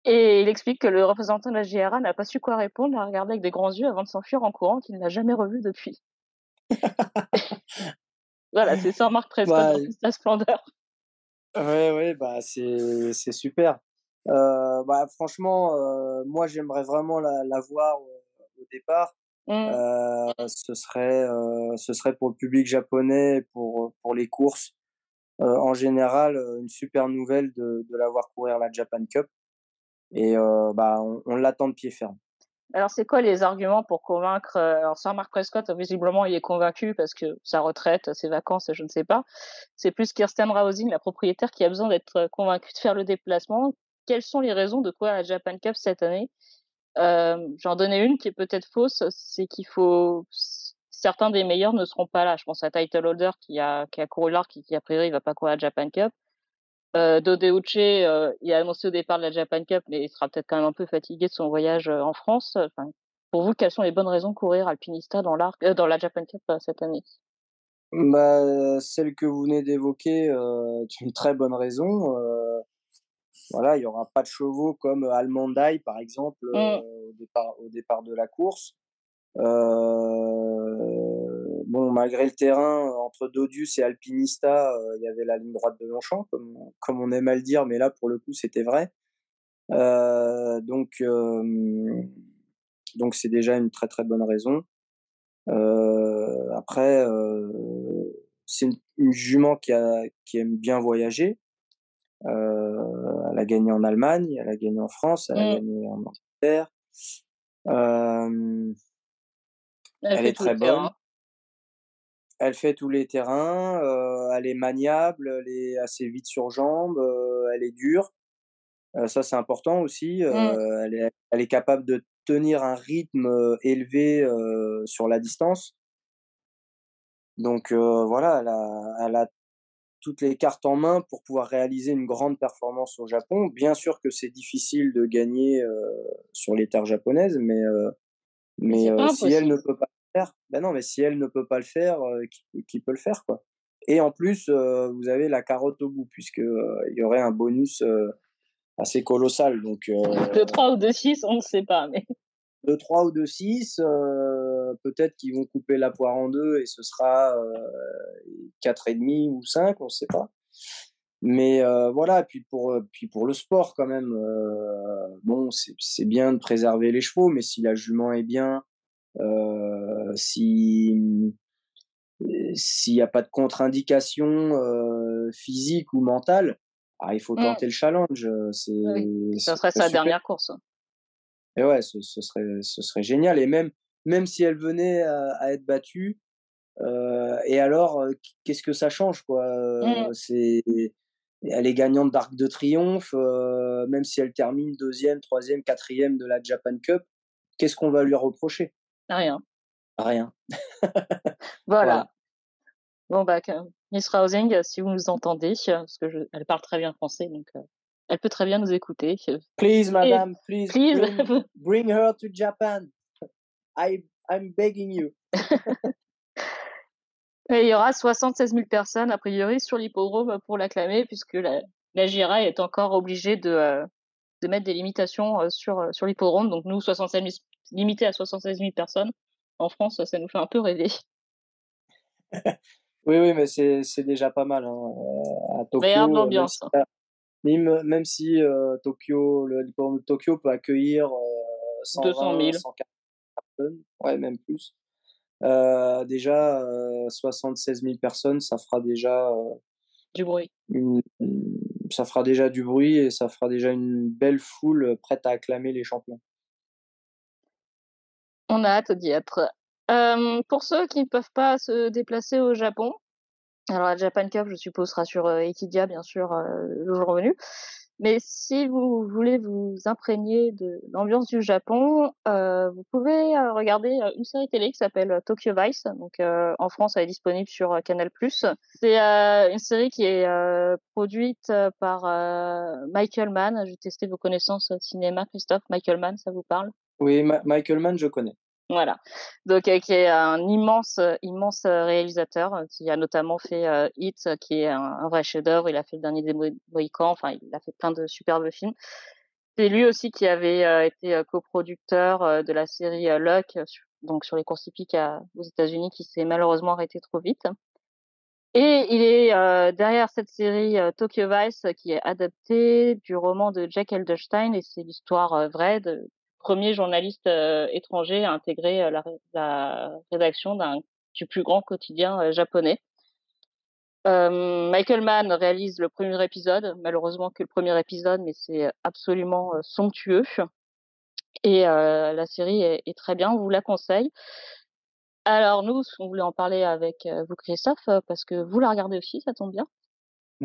et il explique que le représentant de la JRA n'a pas su quoi répondre, il a regardé avec des grands yeux avant de s'enfuir en courant, qu'il n'a jamais revu depuis. Voilà, c'est ça, Marc Prescott bah, sa splendeur. Ouais, ouais, bah c'est, c'est super. Euh, bah, franchement, euh, moi j'aimerais vraiment la, la voir au, départ. Mmh. Euh, ce serait, ce serait pour le public japonais, pour pour les courses en général, une super nouvelle de, de la voir courir la Japan Cup. Et bah on, on l'attend de pied ferme. Alors, c'est quoi les arguments pour convaincre euh, Alors, Sir Mark Prescott, visiblement, il est convaincu parce que sa retraite, ses vacances, je ne sais pas. C'est plus Kirsten Rausing, la propriétaire, qui a besoin d'être convaincue de faire le déplacement. Quelles sont les raisons de quoi la Japan Cup cette année? Euh, J'en donnais une qui est peut-être fausse, c'est qu'il faut certains des meilleurs ne seront pas là. Je pense à Title Holder qui a qui a couru l'arc et qui a priori il va pas courir la Japan Cup. Euh, Dodeuche, euh, il a annoncé au départ de la Japan Cup, mais il sera peut-être quand même un peu fatigué de son voyage euh, en France. Enfin, pour vous, quelles sont les bonnes raisons de courir alpinista dans, euh, dans la Japan Cup cette année? Bah, Celle que vous venez d'évoquer est une très bonne raison. voilà, il n'y aura pas de chevaux comme Almondai, par exemple, au, départ, au départ de la course. Bon, malgré le terrain, entre Dodius et Alpinista, il y avait la ligne droite de Longchamp, comme, comme on aime à le dire, mais là, pour le coup, c'était vrai. donc, donc c'est déjà une très très bonne raison. après, c'est une, jument qui, a, qui aime bien voyager. Euh, elle a gagné en Allemagne, elle a gagné en France, elle a mmh. gagné en Angleterre. Euh, elle, est très bonne. Elle fait tous les terrains. Euh, elle est maniable, elle est assez vite sur jambes, elle est dure. ça, c'est important aussi. Mmh. elle, est, elle, est, capable de tenir un rythme élevé sur la distance. Donc voilà, elle a, elle a toutes les cartes en main pour pouvoir réaliser une grande performance au Japon. Bien sûr que c'est difficile de gagner sur les terres japonaises, mais, mais si elle ne peut pas faire, ben non, mais si elle ne peut pas le faire, qui, peut le faire quoi Et en plus, vous avez la carotte au bout, puisque il y aurait un bonus assez colossal. Donc, de 3 ou de 6, on ne sait pas, mais de 3 ou de 6, euh, peut-être qu'ils vont couper la poire en deux et ce sera euh, 4,5 ou 5, on ne sait pas. Mais euh, voilà, puis pour, euh, puis pour le sport quand même, euh, bon, c'est bien de préserver les chevaux, mais si la jument est bien, si s'il n'y a pas de contre-indication physique ou mentale, ah, il faut mmh. tenter le challenge. C'est, ça serait sa dernière course. Hein. Et ouais, ce, ce, serait, ce serait génial. Et même, même si elle venait à, être battue, euh, et alors, euh, qu'est-ce que ça change, quoi mmh. C'est, elle est gagnante d'Arc de Triomphe, euh, même si elle termine deuxième, troisième, quatrième de la Japan Cup. Qu'est-ce qu'on va lui reprocher? Rien. Rien. voilà. Bon bah, Miss Rousing, si vous nous entendez, parce que je, elle parle très bien français, donc elle peut très bien nous écouter. Please, madame, please, Bring, her to Japan. I, I'm begging you. il y aura 76 000 personnes, a priori, sur l'hippodrome pour l'acclamer, puisque la, la GIRA est encore obligée de, euh, de mettre des limitations euh, sur, euh, sur l'hippodrome. Donc, nous, 76 000, limité à 76 000 personnes. En France, ça nous fait un peu rêver. oui, oui, mais c'est déjà pas mal. Hein. À Tokyo, l'ambiance. Même, même si euh, Tokyo, le de Tokyo peut accueillir 120, 200 000. 140 personnes, ouais, même plus. Euh, déjà, 76 euh, 000 personnes, ça fera déjà du bruit. ça fera déjà du bruit et ça fera déjà une belle foule prête à acclamer les champions. On a hâte d'y être. pour ceux qui ne peuvent pas se déplacer au Japon, alors la Japan Cup, je suppose, sera sur Equidia, bien sûr, le jour venu. Mais si vous voulez vous imprégner de l'ambiance du Japon, vous pouvez regarder une série télé qui s'appelle Tokyo Vice. Donc en France, elle est disponible sur Canal+. C'est une série qui est produite par Michael Mann. Je vais tester vos connaissances cinéma, Christophe. Michael Mann, ça vous parle? Oui, Michael Mann, je connais. Voilà. Donc, euh, qui est un immense, euh, immense euh, réalisateur, qui a notamment fait Hit, qui est un, vrai chef-d'œuvre. Il a fait le dernier des Mohicans. Enfin, il a fait plein de superbes films. C'est lui aussi qui avait été coproducteur de la série Luck, donc sur les courses hippiques aux États-Unis, qui s'est malheureusement arrêté trop vite. Et il est derrière cette série Tokyo Vice, qui est adaptée du roman de Jack Elderstein, et c'est l'histoire vraie de, premier journaliste euh, étranger à intégrer euh, la, rédaction du plus grand quotidien euh, japonais. Michael Mann réalise le premier épisode, malheureusement que le premier épisode, mais c'est absolument somptueux. Et la série est, très bien, on vous la conseille. Alors nous, on voulait en parler avec vous, Christophe, parce que vous la regardez aussi, ça tombe bien.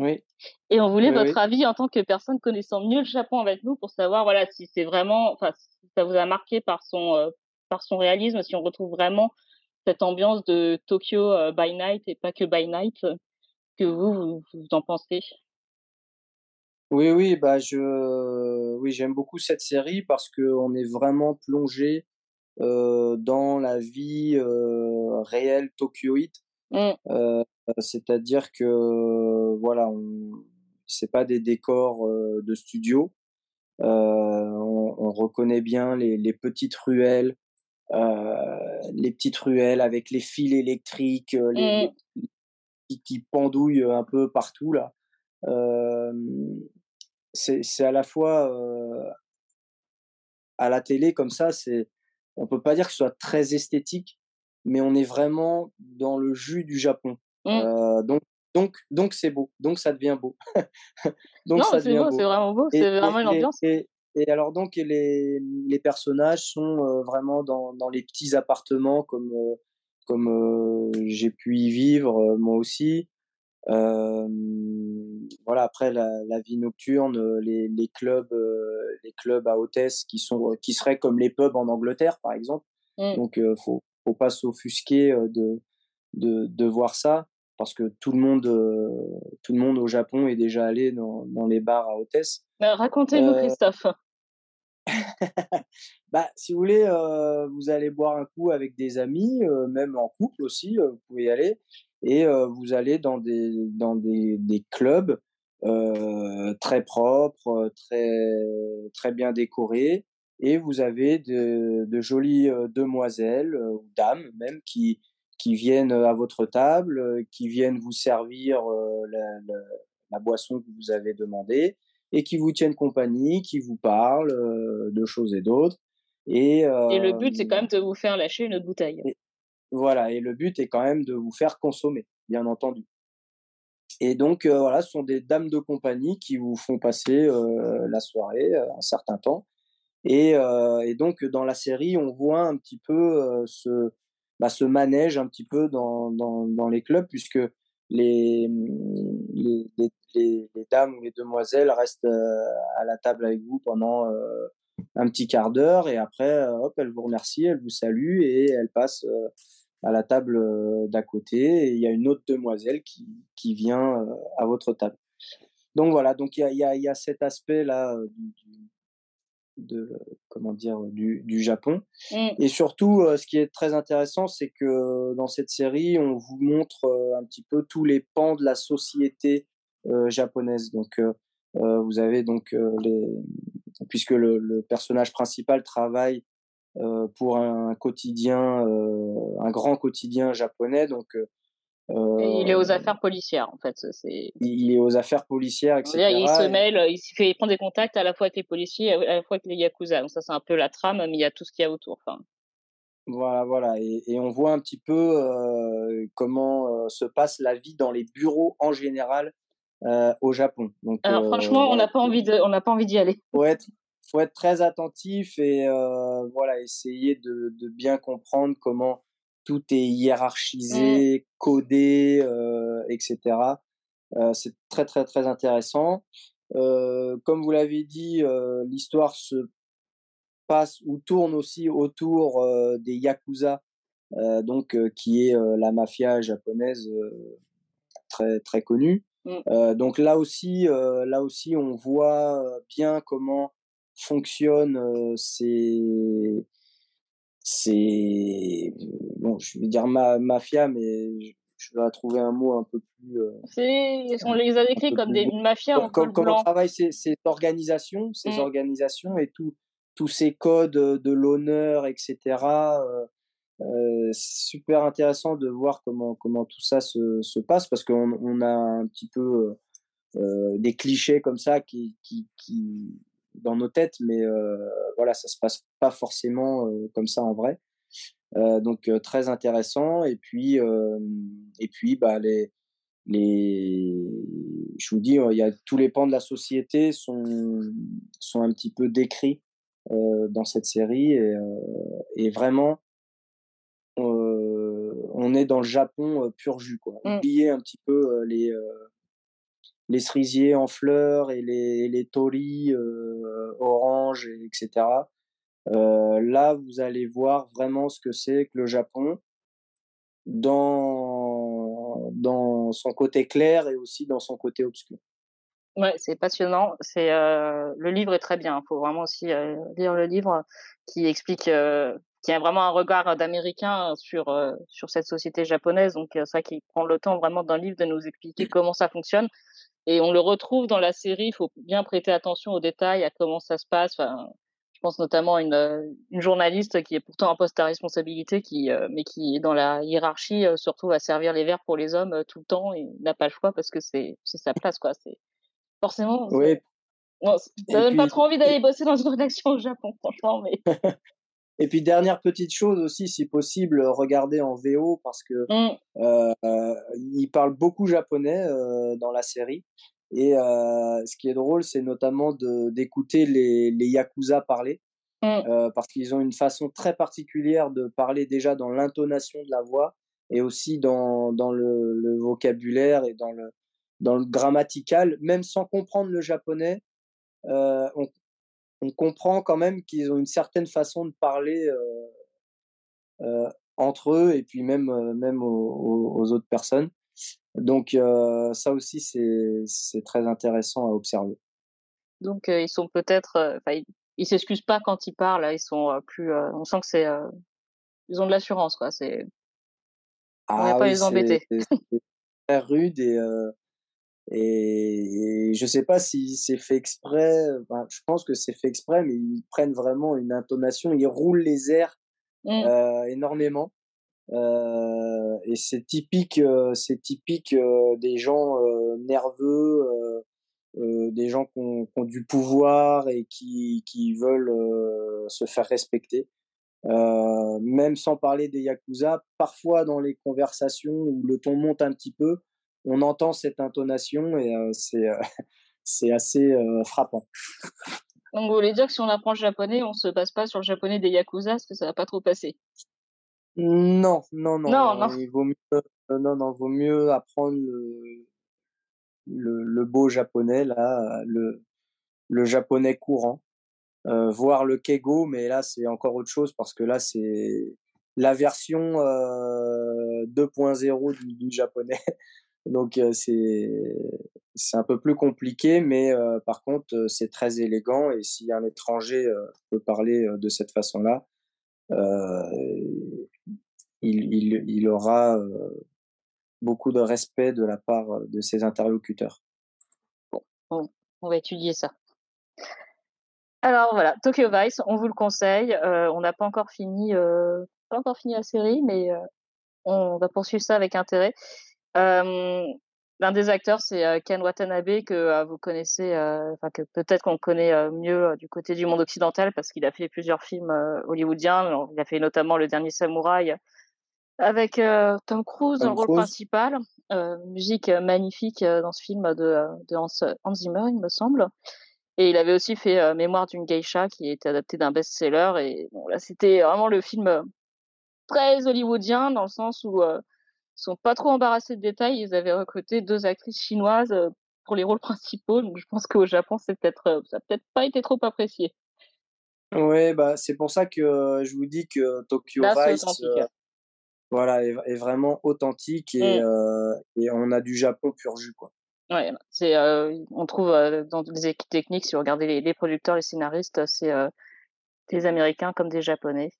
Oui. Et on voulait votre avis en tant que personne connaissant mieux le Japon avec nous pour savoir voilà si c'est vraiment, enfin si ça vous a marqué par son euh, par son réalisme, si on retrouve vraiment cette ambiance de Tokyo euh, by night et pas que by night, que vous vous, en pensez? Oui oui bah je oui j'aime beaucoup cette série parce que on est vraiment plongé euh, dans la vie réelle tokyoïte. Mmh. Euh, c'est-à-dire que voilà, c'est pas des décors euh, de studio. Euh, on, on, reconnaît bien les, les petites ruelles, les petites ruelles avec les fils électriques, les, qui, qui, pendouillent un peu partout là. c'est à la fois à la télé comme ça, c'est on peut pas dire que ce soit très esthétique, mais on est vraiment dans le jus du Japon. Mmh. donc donc, donc c'est beau. Donc, ça devient beau. donc, non, c'est beau, c'est vraiment beau. C'est vraiment une ambiance. Et, et, alors, donc, les, les personnages sont euh, vraiment dans, dans, les petits appartements comme, euh, comme euh, j'ai pu y vivre moi aussi. voilà, après la, la, vie nocturne, les, les clubs, les clubs à hôtesse qui sont, qui seraient comme les pubs en Angleterre, par exemple. Mmh. Donc, faut, faut pas s'offusquer de, de, de voir ça parce que tout le monde, tout le monde au Japon est déjà allé dans, dans les bars à hôtesse. Racontez-nous, euh, Christophe. bah, si vous voulez, euh, vous allez boire un coup avec des amis, même en couple aussi, vous pouvez y aller, et vous allez dans des, dans des, des clubs très propres, très, très bien décorés, et vous avez de, de jolies demoiselles ou dames même qui, qui viennent à votre table, euh, qui viennent vous servir euh, la, la, boisson que vous avez demandée et qui vous tiennent compagnie, qui vous parlent euh, de choses et d'autres. Et, et, le but, c'est quand même de vous faire lâcher une bouteille. voilà, et le but est quand même de vous faire consommer, bien entendu. Et donc, voilà, ce sont des dames de compagnie qui vous font passer la soirée un certain temps. Et, et, donc, dans la série, on voit un petit peu ce, bah, se manège un petit peu dans, les clubs, puisque les, dames ou les demoiselles restent euh, à la table avec vous pendant euh, un petit quart d'heure, et après, euh, hop, elles vous remercient, elles vous saluent, et elles passent à la table d'à côté, et il y a une autre demoiselle qui, vient à votre table. Donc voilà, donc il y a, cet aspect-là du, de comment dire du, du Japon. Mmh. Et surtout, euh, ce qui est très intéressant, c'est que dans cette série, on vous montre euh, un petit peu tous les pans de la société euh, japonaise. Donc, vous avez donc les puisque le, le, personnage principal travaille pour un quotidien, un grand quotidien japonais. Donc, il est aux affaires policières, en fait. C'est... Il est aux affaires policières, etc. il se mêle, il, fait, prend des contacts à la fois avec les policiers, à la fois avec les yakuza. Donc ça, c'est un peu la trame, mais il y a tout ce qu'il y a autour. Enfin. Voilà, voilà. Et, et, on voit un petit peu euh, comment euh, se passe la vie dans les bureaux en général euh, au Japon. Donc, Alors franchement, on n'a pas envie de, on n'a pas envie d'y aller. Faut être, faut être très attentif et voilà, essayer de, de bien comprendre comment tout est hiérarchisé, mmh. codé, euh, etc. Euh, c'est très très très intéressant. Euh, comme vous l'avez dit, l'histoire se passe ou tourne aussi autour des yakuza, donc qui est la mafia japonaise très très connue. Mmh. donc là aussi, là aussi, on voit bien comment fonctionnent ces c'est bon, je vais dire ma, mafia, mais je vais trouver un mot un peu plus. Euh, on les a décrits comme des mafias en comme, comme on travaille ces, ces organisations, ces mmh. organisations et tout, tous ces codes de l'honneur, etc. Euh, euh, c'est super intéressant de voir comment comment tout ça se, se passe parce qu'on on a un petit peu euh, des clichés comme ça qui qui, qui dans nos têtes, mais euh, voilà, ça se passe pas forcément euh, comme ça en vrai. Euh, donc très intéressant. Et puis et puis bah les les je vous dis il y a tous les pans de la société sont sont un petit peu décrits dans cette série et, et vraiment on est dans le Japon pur jus quoi. Mmh. Oubliez un petit peu les les cerisiers en fleurs et les, les euh, orange, etc. Euh, là, vous allez voir vraiment ce que c'est que le Japon dans, dans son côté clair et aussi dans son côté obscur. Ouais, c'est passionnant. C'est euh, le livre est très bien. Il faut vraiment aussi lire le livre qui explique, qui a vraiment un regard d'américain sur sur cette société japonaise. Donc ça qui prend le temps vraiment d'un livre de nous expliquer comment ça fonctionne. Et on le retrouve dans la série. Il faut bien prêter attention aux détails, à comment ça se passe. Enfin, je pense notamment à une, une journaliste qui est pourtant un poste à responsabilité, qui, mais qui, dans la hiérarchie, se retrouve à servir les verres pour les hommes tout le temps et n'a pas le choix parce que c'est sa place, quoi. C'est forcément. Oui. ça donne pas trop envie d'aller bosser dans une rédaction au Japon, franchement, mais. Et puis dernière petite chose aussi, si possible, regarder en VO parce que mmh. euh, il parle beaucoup japonais euh, dans la série. Et euh, ce qui est drôle, c'est notamment d'écouter les, les yakuza parler. Mmh. Euh, parce qu'ils ont une façon très particulière de parler déjà dans l'intonation de la voix et aussi dans, dans le, le, vocabulaire et dans le, dans le grammatical, même sans comprendre le japonais, on, on comprend quand même qu'ils ont une certaine façon de parler euh, euh, entre eux et puis même, euh, même aux, aux autres personnes. Donc ça aussi, c'est très intéressant à observer. Donc ils sont peut-être, ils s'excusent pas quand ils parlent, ils sont plus, on sent que c'est, ils ont de l'assurance quoi. C'est, on va ah pas les embêter. C'est très rude et et, je sais pas si c'est fait exprès. je pense que c'est fait exprès, mais ils prennent vraiment une intonation. Ils roulent les airs mmh. euh, énormément. Euh, et c'est typique, euh, c'est typique des gens nerveux, des gens qui ont, qui ont, du pouvoir et qui, qui veulent se faire respecter. même sans parler des yakuza, parfois dans les conversations où le ton monte un petit peu, on entend cette intonation et euh, c'est euh, c'est assez euh, frappant. Donc vous voulez dire que si on apprend le japonais, on se base pas sur le japonais des yakuza parce que ça va pas trop passer? Non, non, non. Non, non. Il vaut mieux, non, non, vaut mieux apprendre le, le, beau japonais là, le, le japonais courant, euh, voir le kego, mais là c'est encore autre chose parce que là c'est la version euh, 2.0 du, du, japonais. Donc c'est c'est un peu plus compliqué, mais par contre c'est très élégant et si un étranger peut parler de cette façon-là, il, il, aura beaucoup de respect de la part de ses interlocuteurs. Bon, on va étudier ça. Alors voilà, Tokyo Vice, on vous le conseille. On n'a pas encore fini, pas encore fini la série, mais on va poursuivre ça avec intérêt. L'un des acteurs, c'est Ken Watanabe, que vous connaissez, enfin que peut-être qu'on connaît mieux du côté du monde occidental, parce qu'il a fait plusieurs films hollywoodiens. Il a fait notamment Le Dernier Samouraï avec Tom Cruise dans le rôle principal. musique magnifique dans ce film de, de Hans, Hans, Zimmer, il me semble. Et il avait aussi fait Mémoire d'une geisha, qui était adapté d'un best-seller. Et bon, là, c'était vraiment le film très hollywoodien, dans le sens où sont pas trop embarrassés de détails. Ils avaient recruté deux actrices chinoises euh, pour les rôles principaux. Donc je pense qu'au Japon, c'est peut-être, euh, ça n'a peut-être pas été trop apprécié. Oui, bah, c'est pour ça que euh, je vous dis que Tokyo Vice voilà, est, vraiment authentique et, mmh. et, on a du Japon pur jus. Quoi. Ouais, c'est, on trouve dans les équipes techniques, si vous regardez les, les producteurs, les scénaristes, c'est des Américains comme des Japonais.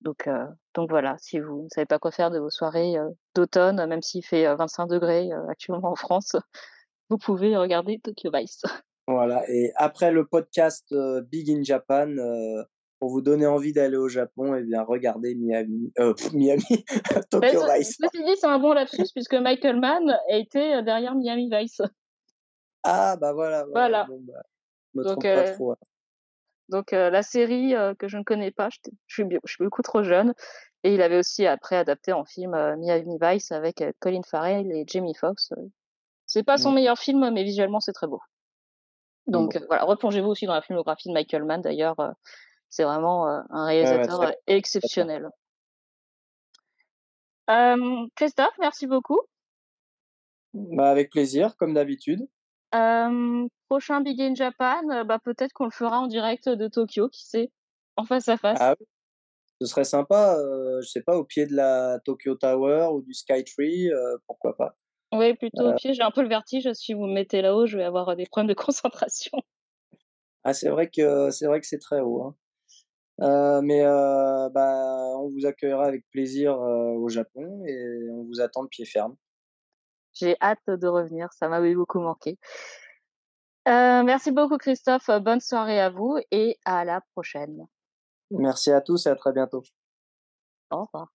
Donc, euh, donc voilà, si vous ne savez pas quoi faire de vos soirées euh, d'automne, même s'il fait 25 euh, degrés actuellement en France, vous pouvez regarder Tokyo Vice. Voilà, et après le podcast Big in Japan, pour vous donner envie d'aller au Japon, et eh bien regardez Miami, Miami, Tokyo Vice. Ceci dit, c'est un bon lapsus puisque Michael Mann a été derrière Miami Vice. Ah bah voilà. Voilà. Bon, bah, me Donc, pas trop, donc euh, la série euh, que je ne connais pas, je, suis, je suis beaucoup trop jeune. Et il avait aussi après adapté en film euh, Miami Vice avec Colin Farrell et Jamie Foxx. C'est pas son mmh. meilleur film, mais visuellement c'est très beau. Donc voilà, replongez-vous aussi dans la filmographie de Michael Mann. D'ailleurs, c'est vraiment un réalisateur exceptionnel. Christophe, merci beaucoup. Bah, avec plaisir, comme d'habitude. Euh, prochain Big in Japan, euh, bah, peut-être qu'on le fera en direct de Tokyo, qui sait, en face à face. Ah, ce serait sympa, euh, je sais pas, au pied de la Tokyo Tower ou du Skytree, euh, pourquoi pas. Oui, plutôt au pied. J'ai un peu le vertige. Si vous me mettez là-haut, je vais avoir des problèmes de concentration. Ah, c'est vrai que c'est vrai que c'est très haut. Hein. Euh, mais euh, bah, on vous accueillera avec plaisir au Japon et on vous attend de pied ferme. J'ai hâte de revenir, ça m'avait beaucoup manqué. merci beaucoup Christophe, bonne soirée à vous et à la prochaine. Merci à tous et à très bientôt. Au revoir.